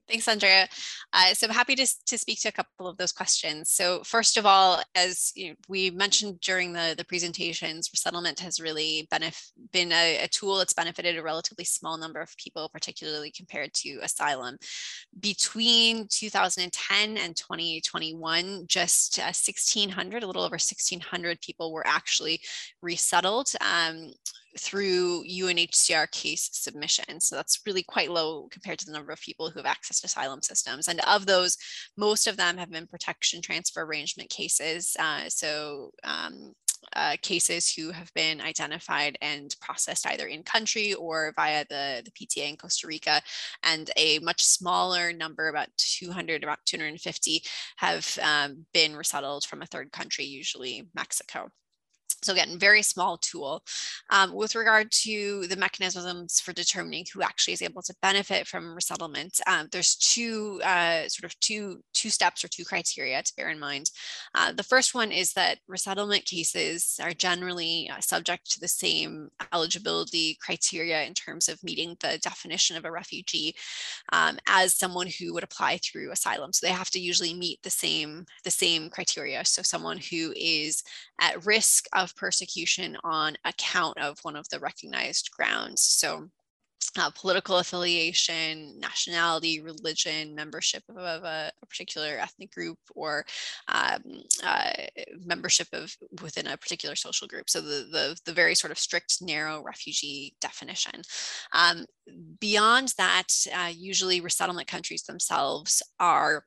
Thanks, Andrea. Uh, so I'm happy to, to speak to a couple of those questions. So first of all, as you know, we mentioned during the, the presentations, resettlement has really been a, a, tool that's benefited a relatively small number of people, particularly compared to asylum. Between 2010 and 2021, just uh, 1,600, a little over 1,600 people were actually resettled. Um, through UNHCR case submission. So that's really quite low compared to the number of people who have accessed asylum systems. And of those, most of them have been protection transfer arrangement cases. Uh, so um, uh, cases who have been identified and processed either in country or via the, the PTA in Costa Rica. And a much smaller number, about 200, about 250, have um, been resettled from a third country, usually Mexico. So again, very small tool. Um, with regard to the mechanisms for determining who actually is able to benefit from resettlement, um, there's two uh, sort of two two steps or two criteria to bear in mind. Uh, the first one is that resettlement cases are generally uh, subject to the same eligibility criteria in terms of meeting the definition of a refugee um, as someone who would apply through asylum. So they have to usually meet the same the same criteria. So someone who is at risk of persecution on account of one of the recognized grounds. So uh, political affiliation, nationality, religion, membership of a, a particular ethnic group, or um, uh, membership of within a particular social group. So the, the, the very sort of strict, narrow refugee definition. Um, beyond that, uh, usually resettlement countries themselves are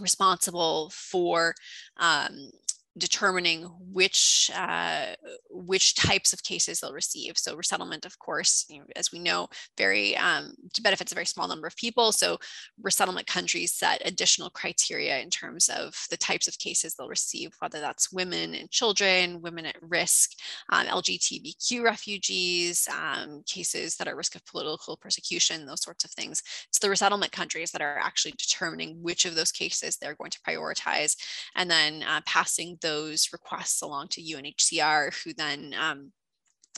responsible for um, determining which uh, which types of cases they'll receive. So resettlement, of course, you know, as we know, very um, benefits a very small number of people. So resettlement countries set additional criteria in terms of the types of cases they'll receive, whether that's women and children, women at risk, um, LGBTQ refugees, um, cases that are at risk of political persecution, those sorts of things. It's the resettlement countries that are actually determining which of those cases they're going to prioritize and then uh, passing those requests along to UNHCR, who then um,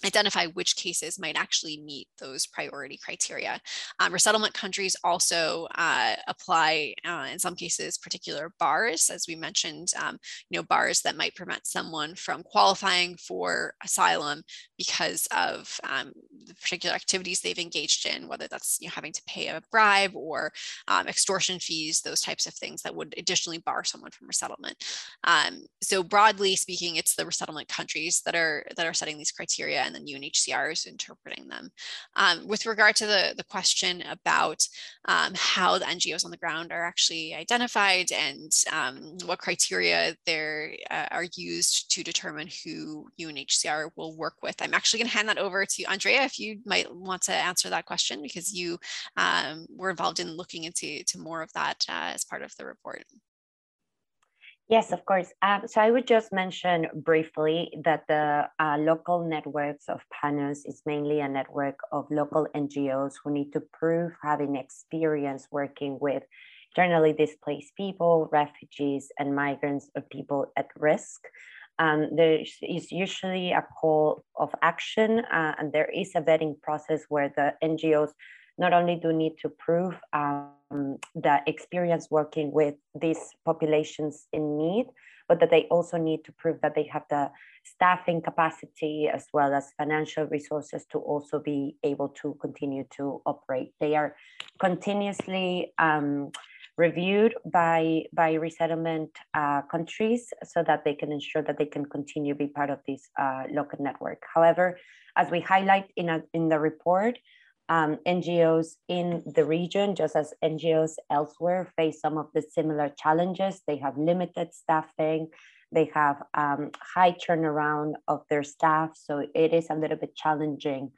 identify which cases might actually meet those priority criteria. Um, resettlement countries also uh, apply, uh, in some cases, particular bars, as we mentioned, um, you know, bars that might prevent someone from qualifying for asylum because of um, the particular activities they've engaged in, whether that's you know, having to pay a bribe or um, extortion fees, those types of things that would additionally bar someone from resettlement. Um, so broadly speaking, it's the resettlement countries that are that are setting these criteria and then UNHCR is interpreting them. Um, with regard to the, the question about um, how the NGOs on the ground are actually identified and um, what criteria they uh, are used to determine who UNHCR will work with, I'm actually going to hand that over to Andrea if you might want to answer that question because you um, were involved in looking into to more of that uh, as part of the report. Yes, of course. Um, so I would just mention briefly that the uh, local networks of PANUS is mainly a network of local NGOs who need to prove having experience working with internally displaced people, refugees, and migrants or people at risk. Um, there is usually a call of action, uh, and there is a vetting process where the NGOs not only do need to prove um, the experience working with these populations in need, but that they also need to prove that they have the staffing capacity as well as financial resources to also be able to continue to operate. They are continuously um, reviewed by, by resettlement uh, countries so that they can ensure that they can continue to be part of this uh, local network. However, as we highlight in, a, in the report, um, NGOs in the region, just as NGOs elsewhere, face some of the similar challenges. They have limited staffing, they have um, high turnaround of their staff, so it is a little bit challenging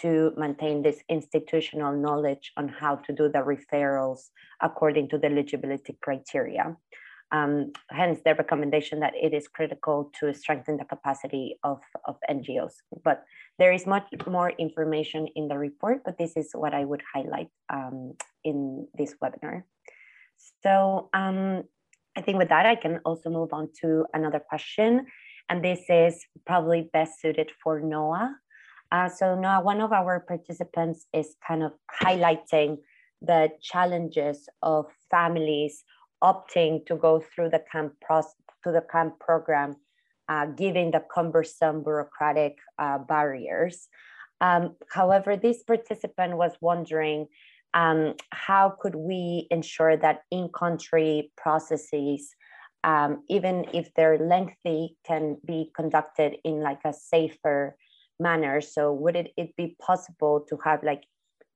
to maintain this institutional knowledge on how to do the referrals according to the eligibility criteria. Um, hence their recommendation that it is critical to strengthen the capacity of, of NGOs. But there is much more information in the report, but this is what I would highlight um, in this webinar. So um, I think with that, I can also move on to another question. And this is probably best suited for Noah. Uh, so Noah, one of our participants is kind of highlighting the challenges of families opting to go through the CAM process, to the CAM program, uh, given the cumbersome bureaucratic uh, barriers. Um, however, this participant was wondering um, how could we ensure that in-country processes, um, even if they're lengthy, can be conducted in like a safer manner. So would it, it be possible to have like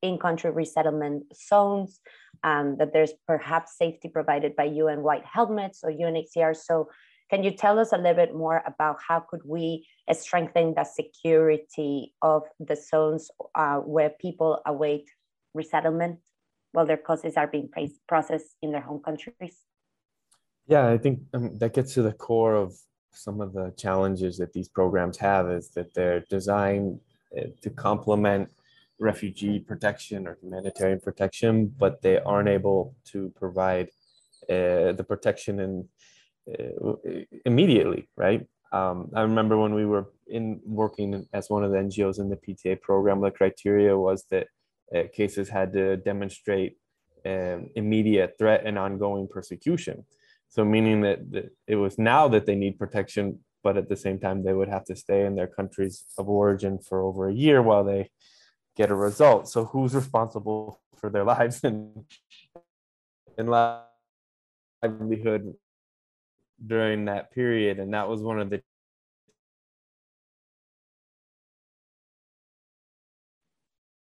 in-country resettlement zones, um, that there's perhaps safety provided by UN white helmets or UNHCR. So can you tell us a little bit more about how could we strengthen the security of the zones uh, where people await resettlement while their causes are being processed in their home countries? Yeah, I think um, that gets to the core of some of the challenges that these programs have is that they're designed uh, to complement refugee protection or humanitarian protection, but they aren't able to provide uh, the protection in, uh, immediately, right? Um, I remember when we were in working as one of the NGOs in the PTA program, the criteria was that uh, cases had to demonstrate um, immediate threat and ongoing persecution. So meaning that, that it was now that they need protection, but at the same time they would have to stay in their countries of origin for over a year while they get a result. So who's responsible for their <laughs> lives and, and livelihood during that period? And that was one of the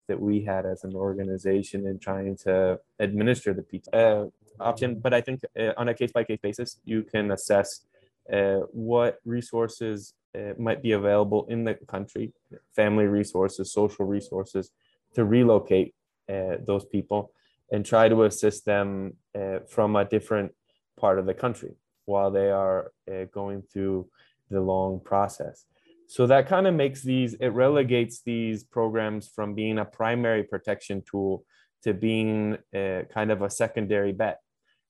that we had as an organization in trying to administer the PT uh, option. But I think uh, on a case by case basis, you can assess uh, what resources uh, might be available in the country, family resources, social resources, to relocate uh, those people and try to assist them uh, from a different part of the country while they are uh, going through the long process. So that kind of makes these, it relegates these programs from being a primary protection tool to being uh, kind of a secondary bet.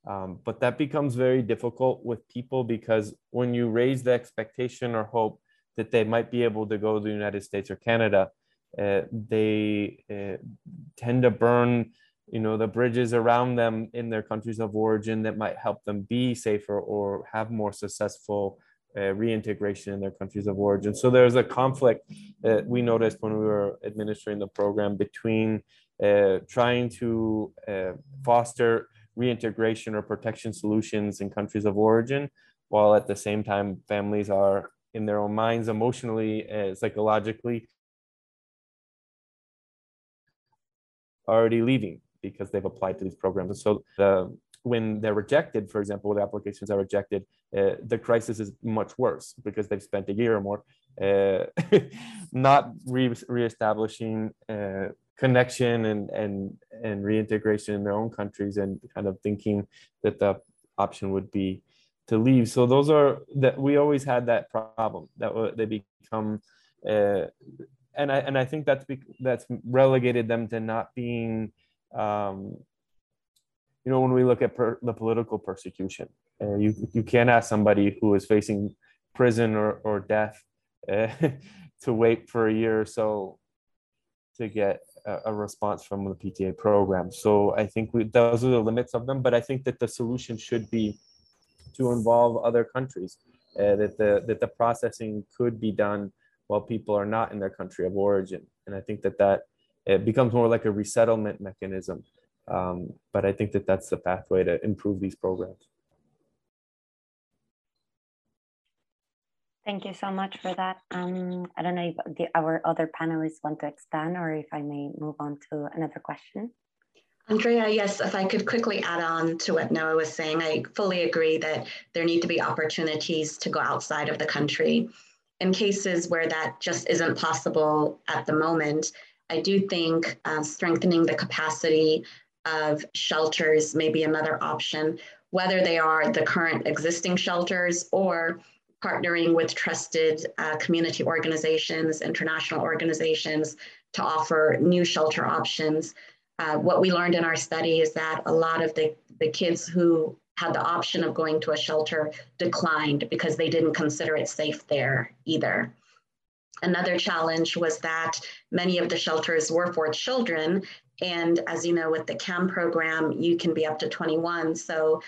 Um, but that becomes very difficult with people because when you raise the expectation or hope that they might be able to go to the United States or Canada, uh, they uh, tend to burn, you know, the bridges around them in their countries of origin that might help them be safer or have more successful uh, reintegration in their countries of origin. So there's a conflict that we noticed when we were administering the program between uh, trying to uh, foster reintegration or protection solutions in countries of origin, while at the same time families are in their own minds, emotionally, uh, psychologically, already leaving because they've applied to these programs. And so the when they're rejected, for example, the applications are rejected, uh, the crisis is much worse because they've spent a year or more uh, <laughs> not re- reestablishing connection and and and reintegration in their own countries and kind of thinking that the option would be to leave. So those are that we always had that problem that they become uh, and I and I think that's that's relegated them to not being um, you know when we look at per, the political persecution uh, you you can't ask somebody who is facing prison or, or death uh, <laughs> to wait for a year or so to get a, response from the PTA program. So I think we, those are the limits of them, but I think that the solution should be to involve other countries, uh, that the that the processing could be done while people are not in their country of origin, and I think that that it becomes more like a resettlement mechanism. Um, but I think that that's the pathway to improve these programs. Thank you so much for that. Um, I don't know if the, our other panelists want to expand or if I may move on to another question. Andrea, yes, if I could quickly add on to what Noah was saying, I fully agree that there need to be opportunities to go outside of the country. In cases where that just isn't possible at the moment, I do think uh, strengthening the capacity of shelters may be another option whether they are the current existing shelters or partnering with trusted uh, community organizations, international organizations to offer new shelter options. Uh, what we learned in our study is that a lot of the, the kids who had the option of going to a shelter declined because they didn't consider it safe there either. Another challenge was that many of the shelters were for children. And as you know, with the CAM program, you can be up to 21. So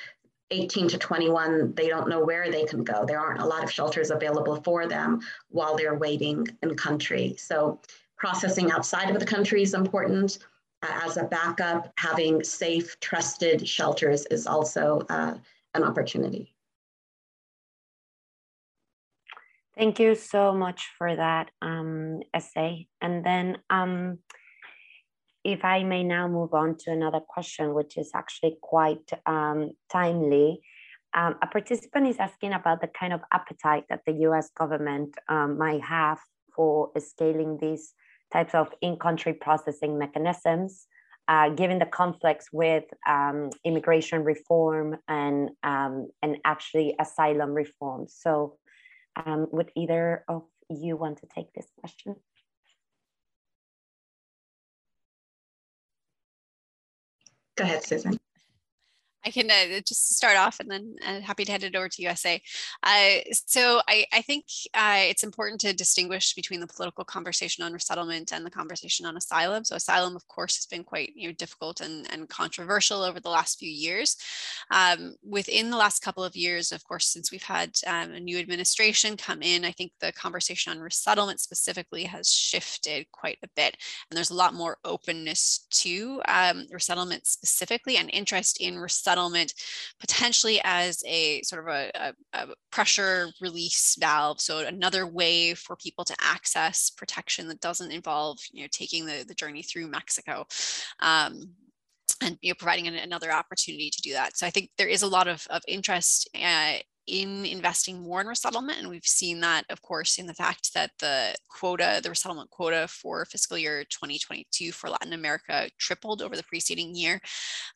18 to 21, they don't know where they can go. There aren't a lot of shelters available for them while they're waiting in country. So processing outside of the country is important. Uh, as a backup, having safe, trusted shelters is also uh, an opportunity. Thank you so much for that um, Essey. And then um, if I may now move on to another question, which is actually quite um, timely. Um, a participant is asking about the kind of appetite that the US government um, might have for scaling these types of in-country processing mechanisms, uh, given the conflicts with um, immigration reform and, um, and actually asylum reform. So um, would either of you want to take this question? Go ahead, Susan. I can uh, just start off and then uh, happy to head it over to Essey. Uh, so I, I think uh, it's important to distinguish between the political conversation on resettlement and the conversation on asylum. So asylum, of course, has been quite you know, difficult and, and controversial over the last few years. Um, within the last couple of years, of course, since we've had um, a new administration come in, I think the conversation on resettlement specifically has shifted quite a bit. And there's a lot more openness to um, resettlement specifically and interest in resettlement settlement potentially as a sort of a, a, a, pressure release valve. So another way for people to access protection that doesn't involve, you know, taking the, the journey through Mexico. Um, and you know, providing an, another opportunity to do that. So I think there is a lot of, of interest uh, in investing more in resettlement. And we've seen that, of course, in the fact that the quota, the resettlement quota for fiscal year 2022 for Latin America tripled over the preceding year.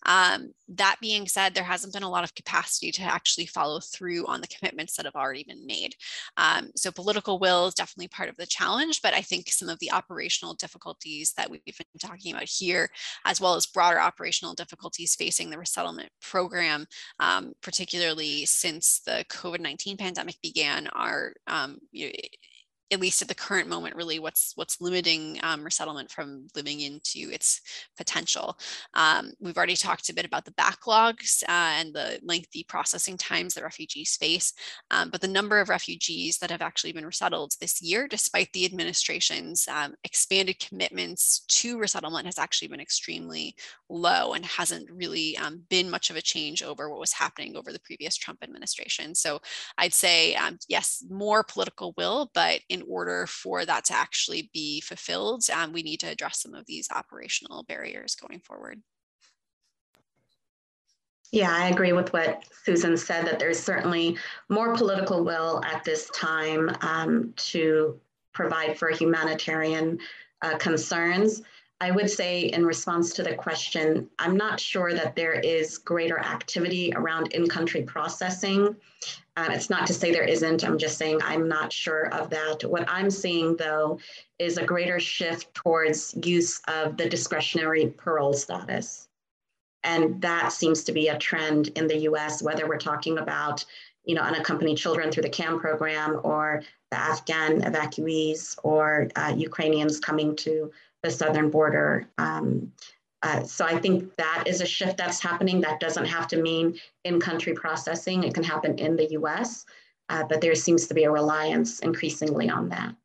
Um, that being said, there hasn't been a lot of capacity to actually follow through on the commitments that have already been made. Um, so political will is definitely part of the challenge, but I think some of the operational difficulties that we've been talking about here, as well as broader operational difficulties facing the resettlement program, um, particularly since the the COVID-19 pandemic began are um, at least at the current moment, really what's what's limiting um, resettlement from living into its potential. Um, we've already talked a bit about the backlogs uh, and the lengthy processing times that refugees face, um, but the number of refugees that have actually been resettled this year, despite the administration's um, expanded commitments to resettlement, has actually been extremely low and hasn't really um, been much of a change over what was happening over the previous Trump administration. So I'd say um, yes, more political will, but in order for that to actually be fulfilled, um, we need to address some of these operational barriers going forward. Yeah, I agree with what Susan said, that there's certainly more political will at this time um, to provide for humanitarian uh, concerns. I would say in response to the question, I'm not sure that there is greater activity around in-country processing. Uh, it's not to say there isn't, I'm just saying I'm not sure of that. What I'm seeing though is a greater shift towards use of the discretionary parole status. And that seems to be a trend in the US, whether we're talking about you know, unaccompanied children through the CAM program or the Afghan evacuees or uh, Ukrainians coming to the southern border. Um, uh, so I think that is a shift that's happening. That doesn't have to mean in-country processing. It can happen in the US, uh, but there seems to be a reliance increasingly on that.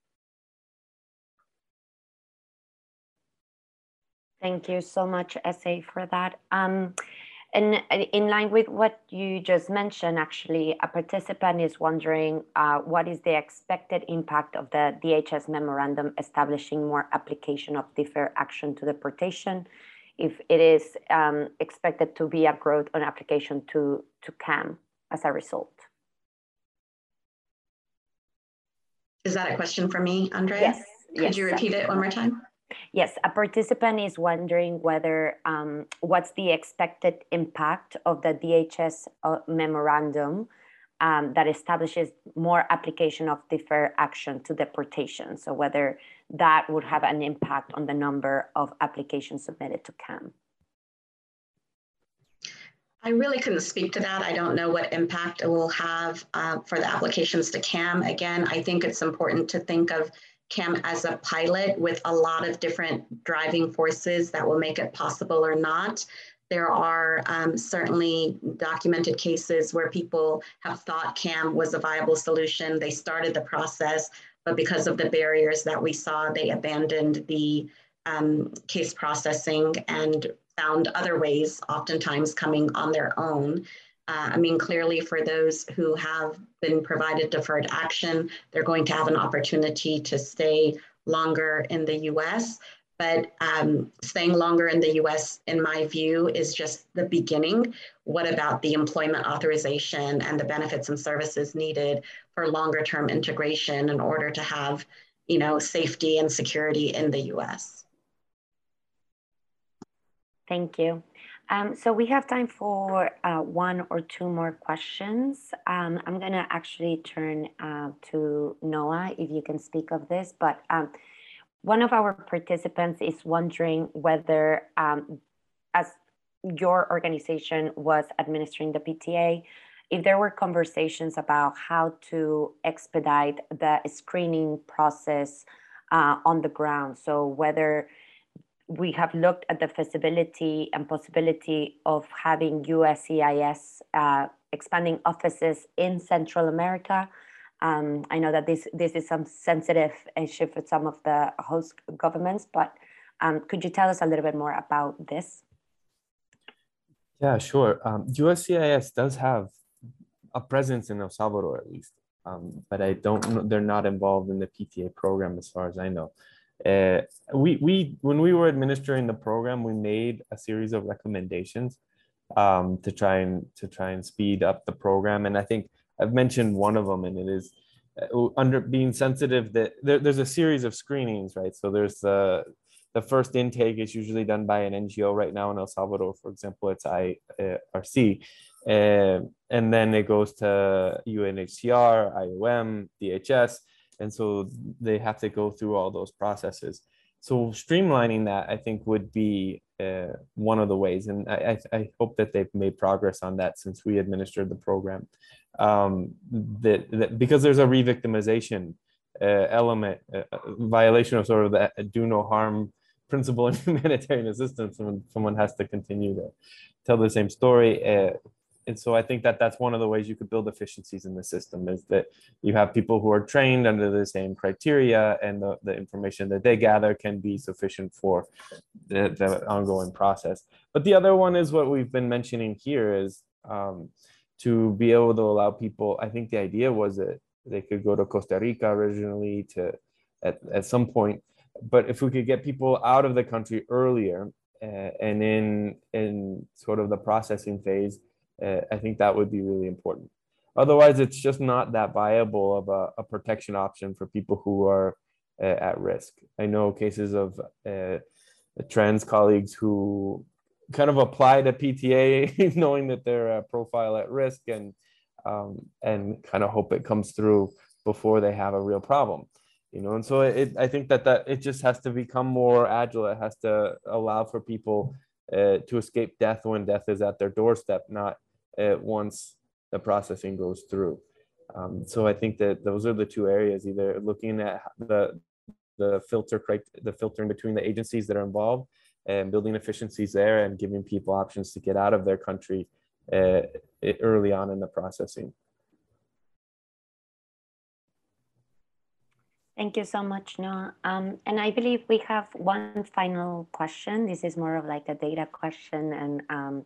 Thank you so much, Essey, for that. Um, and in line with what you just mentioned, actually, a participant is wondering uh, what is the expected impact of the DHS memorandum establishing more application of deferred action to deportation, if it is um, expected to be a growth on application to, to CAM as a result. Is that a question for me, Andrea? Yes. Could yes, you repeat it one more time? Yes, a participant is wondering whether um, what's the expected impact of the DHS uh, memorandum um, that establishes more application of deferred action to deportation. So whether that would have an impact on the number of applications submitted to CAM. I really couldn't speak to that. I don't know what impact it will have uh, for the applications to CAM. Again, I think it's important to think of CAM as a pilot with a lot of different driving forces that will make it possible or not. There are um, certainly documented cases where people have thought CAM was a viable solution. They started the process, but because of the barriers that we saw, they abandoned the um, case processing and found other ways, oftentimes coming on their own. Uh, I mean, clearly for those who have been provided deferred action, they're going to have an opportunity to stay longer in the US. But um, staying longer in the US, in my view, is just the beginning. What about the employment authorization and the benefits and services needed for longer term integration in order to have you know, safety and security in the US? Thank you. Um, so we have time for uh, one or two more questions. Um, I'm going to actually turn uh, to Noah if you can speak of this. But um, one of our participants is wondering whether, um, as your organization was administering the PTA, if there were conversations about how to expedite the screening process uh, on the ground. So whether we have looked at the feasibility and possibility of having USCIS uh, expanding offices in Central America. Um, I know that this this is some sensitive issue for some of the host governments, but um, could you tell us a little bit more about this? Yeah, sure. Um, USCIS does have a presence in El Salvador, at least, um, but I don't know, they're not involved in the PTA program as far as I know. Uh, we we when we were administering the program, we made a series of recommendations um, to try and to try and speed up the program. And I think I've mentioned one of them, and it is uh, under being sensitive that there, there's a series of screenings, right? So there's the the first intake is usually done by an NGO right now in El Salvador, for example, it's IRC. Uh, and then it goes to UNHCR, IOM, DHS, and so they have to go through all those processes so streamlining that i think would be uh, one of the ways. And I, I, I, hope that they've made progress on that since we administered the program. Um, that, that because there's a re-victimization uh, element uh, violation of sort of the do no harm principle in <laughs> humanitarian assistance when someone has to continue to tell the same story uh, and so I think that that's one of the ways you could build efficiencies in the system is that you have people who are trained under the same criteria and the, the information that they gather can be sufficient for the, the ongoing process. But the other one is what we've been mentioning here is um, to be able to allow people, I think the idea was that they could go to Costa Rica originally to at, at some point, but if we could get people out of the country earlier uh, and in in sort of the processing phase, uh, I think that would be really important. Otherwise, it's just not that viable of a, a protection option for people who are uh, at risk. I know cases of uh, trans colleagues who kind of apply to PTA <laughs> knowing that they're a profile at risk and um, and kind of hope it comes through before they have a real problem you know and so it, i think that that it just has to become more agile it has to allow for people uh, to escape death when death is at their doorstep not uh, once the processing goes through. Um, so I think that those are the two areas, either looking at the the filter the filtering between the agencies that are involved and building efficiencies there and giving people options to get out of their country uh, early on in the processing. Thank you so much, Noah. Um, and I believe we have one final question. This is more of like a data question and um,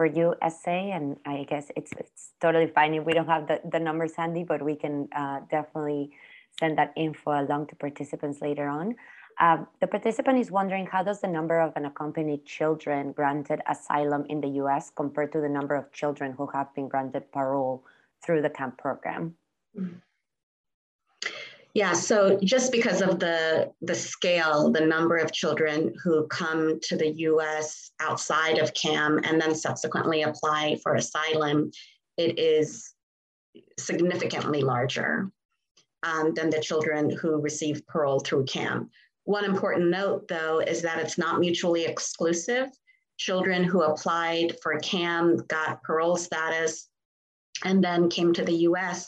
for you Essey and i guess it's it's totally fine if we don't have the, the numbers handy but we can uh, definitely send that info along to participants later on. Um, the participant is wondering how does the number of unaccompanied children granted asylum in the us compare to the number of children who have been granted parole through the CAM program Yeah, so just because of the the scale, the number of children who come to the US outside of CAM and then subsequently apply for asylum, it is significantly larger um, than the children who receive parole through CAM. One important note though is that it's not mutually exclusive. Children who applied for CAM got parole status and then came to the US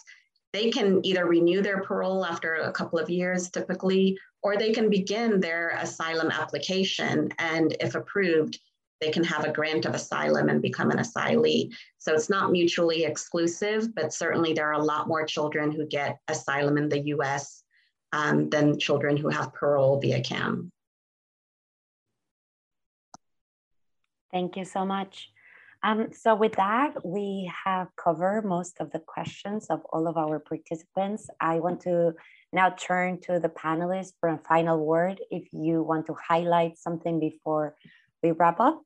they can either renew their parole after a couple of years typically, or they can begin their asylum application. And if approved, they can have a grant of asylum and become an asylee. So it's not mutually exclusive, but certainly there are a lot more children who get asylum in the US um, than children who have parole via CAM. Thank you so much. Um, so with that, we have covered most of the questions of all of our participants. I want to now turn to the panelists for a final word. If you want to highlight something before we wrap up.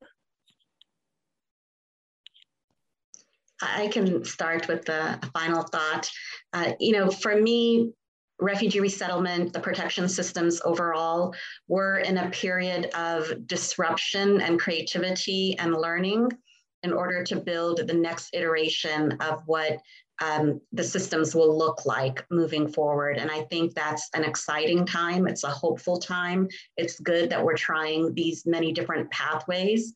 I can start with the final thought. Uh, you know, for me, refugee resettlement, the protection systems overall, were in a period of disruption and creativity and learning in order to build the next iteration of what um, the systems will look like moving forward. And I think that's an exciting time. It's a hopeful time. It's good that we're trying these many different pathways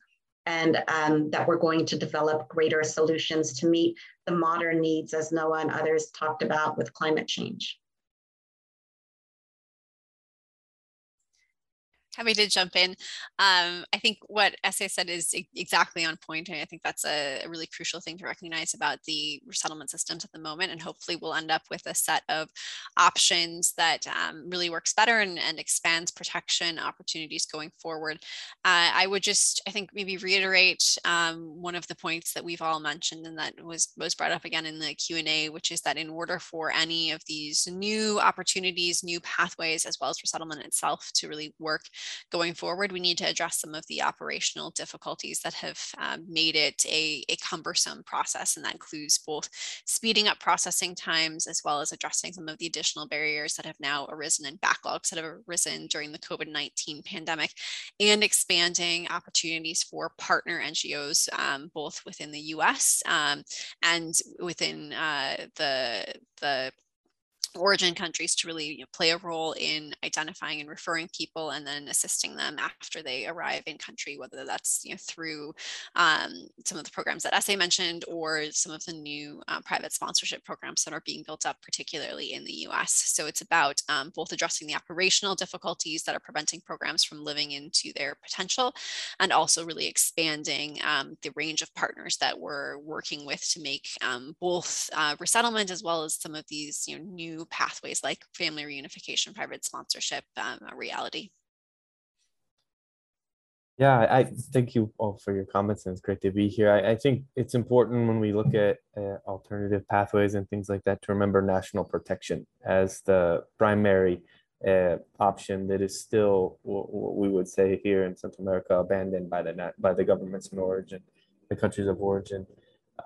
and um, that we're going to develop greater solutions to meet the modern needs as Noah and others talked about with climate change. Happy to jump in. Um, I think what Essey said is exactly on point, and I think that's a, a, really crucial thing to recognize about the resettlement systems at the moment. And hopefully, we'll end up with a set of options that um, really works better and, and, expands protection opportunities going forward. Uh, I would just, I think, maybe reiterate um, one of the points that we've all mentioned, and that was was brought up again in the Q and A, which is that in order for any of these new opportunities, new pathways, as well as resettlement itself, to really work going forward, we need to address some of the operational difficulties that have um, made it a, a cumbersome process. And that includes both speeding up processing times as well as addressing some of the additional barriers that have now arisen and backlogs that have arisen during the COVID 19 pandemic and expanding opportunities for partner NGOs, um, both within the US um, and within uh, the, the origin countries to really you know, play a role in identifying and referring people and then assisting them after they arrive in country, whether that's you know, through um, some of the programs that Essey mentioned or some of the new uh, private sponsorship programs that are being built up, particularly in the US. So it's about um, both addressing the operational difficulties that are preventing programs from living into their potential and also really expanding um, the range of partners that we're working with to make um, both uh, resettlement as well as some of these you know, new pathways like family reunification, private sponsorship, um, a reality. Yeah, I thank you all for your comments, and it's great to be here. I, I think it's important when we look at uh, alternative pathways and things like that to remember national protection as the primary uh, option that is still what we would say here in Central America abandoned by the by the governments in origin, the countries of origin.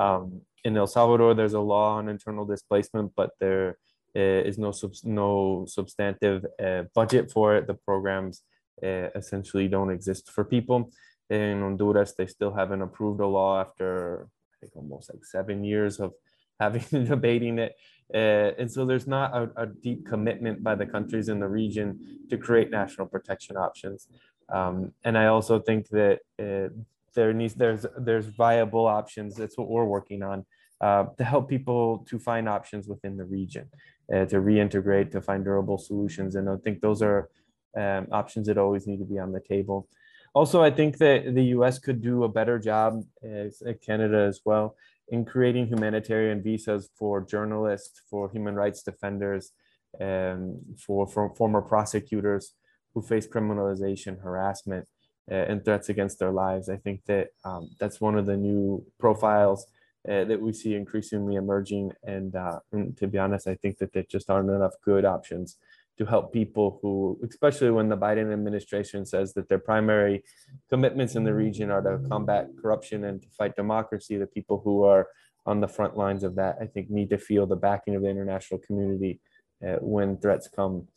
Um, in El Salvador, there's a law on internal displacement, but there is no sub no substantive uh, budget for it. The programs uh, essentially don't exist for people. In Honduras, they still haven't approved a law after I think almost like seven years of <laughs> having debating it. Uh, and so there's not a, a, deep commitment by the countries in the region to create national protection options. Um, and I also think that uh, there needs there's there's viable options. That's what we're working on uh, to help people to find options within the region uh, to reintegrate, to find durable solutions. And I think those are um, options that always need to be on the table. Also, I think that the US could do a better job, as Canada as well, in creating humanitarian visas for journalists, for human rights defenders, and for, for former prosecutors who face criminalization, harassment, uh, and threats against their lives. I think that um, that's one of the new profiles uh, that we see increasingly emerging. And, uh, and, to be honest, I think that there just aren't enough good options to help people who, especially when the Biden administration says that their primary commitments in the region are to combat corruption and to fight democracy, the people who are on the front lines of that, I think, need to feel the backing of the international community uh, when threats come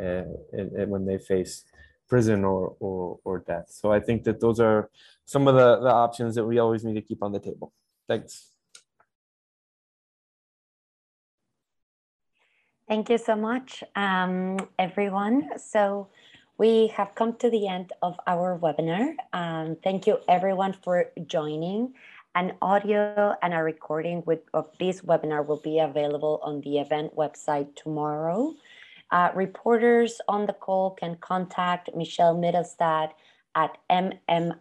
uh, and, and, when they face prison or, or, or death. So I think that those are some of the, the options that we always need to keep on the table. Thanks. Thank you so much, um, everyone. So we have come to the end of our webinar. Um, thank you everyone for joining. An audio and a recording with, of this webinar will be available on the event website tomorrow. Uh, reporters on the call can contact Michelle Mittelstadt at M-M-I-T-T-E-L-S-T-A-D-T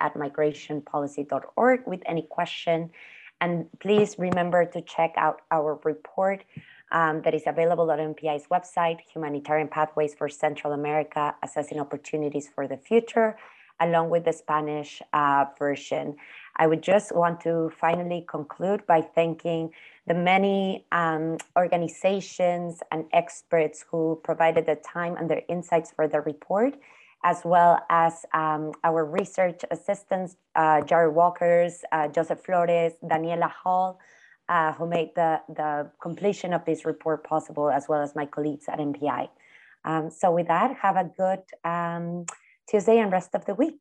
at migrationpolicy.org with any question. And please remember to check out our report um, that is available on MPI's website, Humanitarian Pathways for Central America, Assessing Opportunities for the Future, along with the Spanish uh, version. I would just want to finally conclude by thanking the many um, organizations and experts who provided the time and their insights for the report, as well as um, our research assistants, uh, Jared Walkers, uh, Joseph Flores, Daniela Hall, uh, who made the, the completion of this report possible, as well as my colleagues at MPI. Um, so with that, have a good um, Tuesday and rest of the week.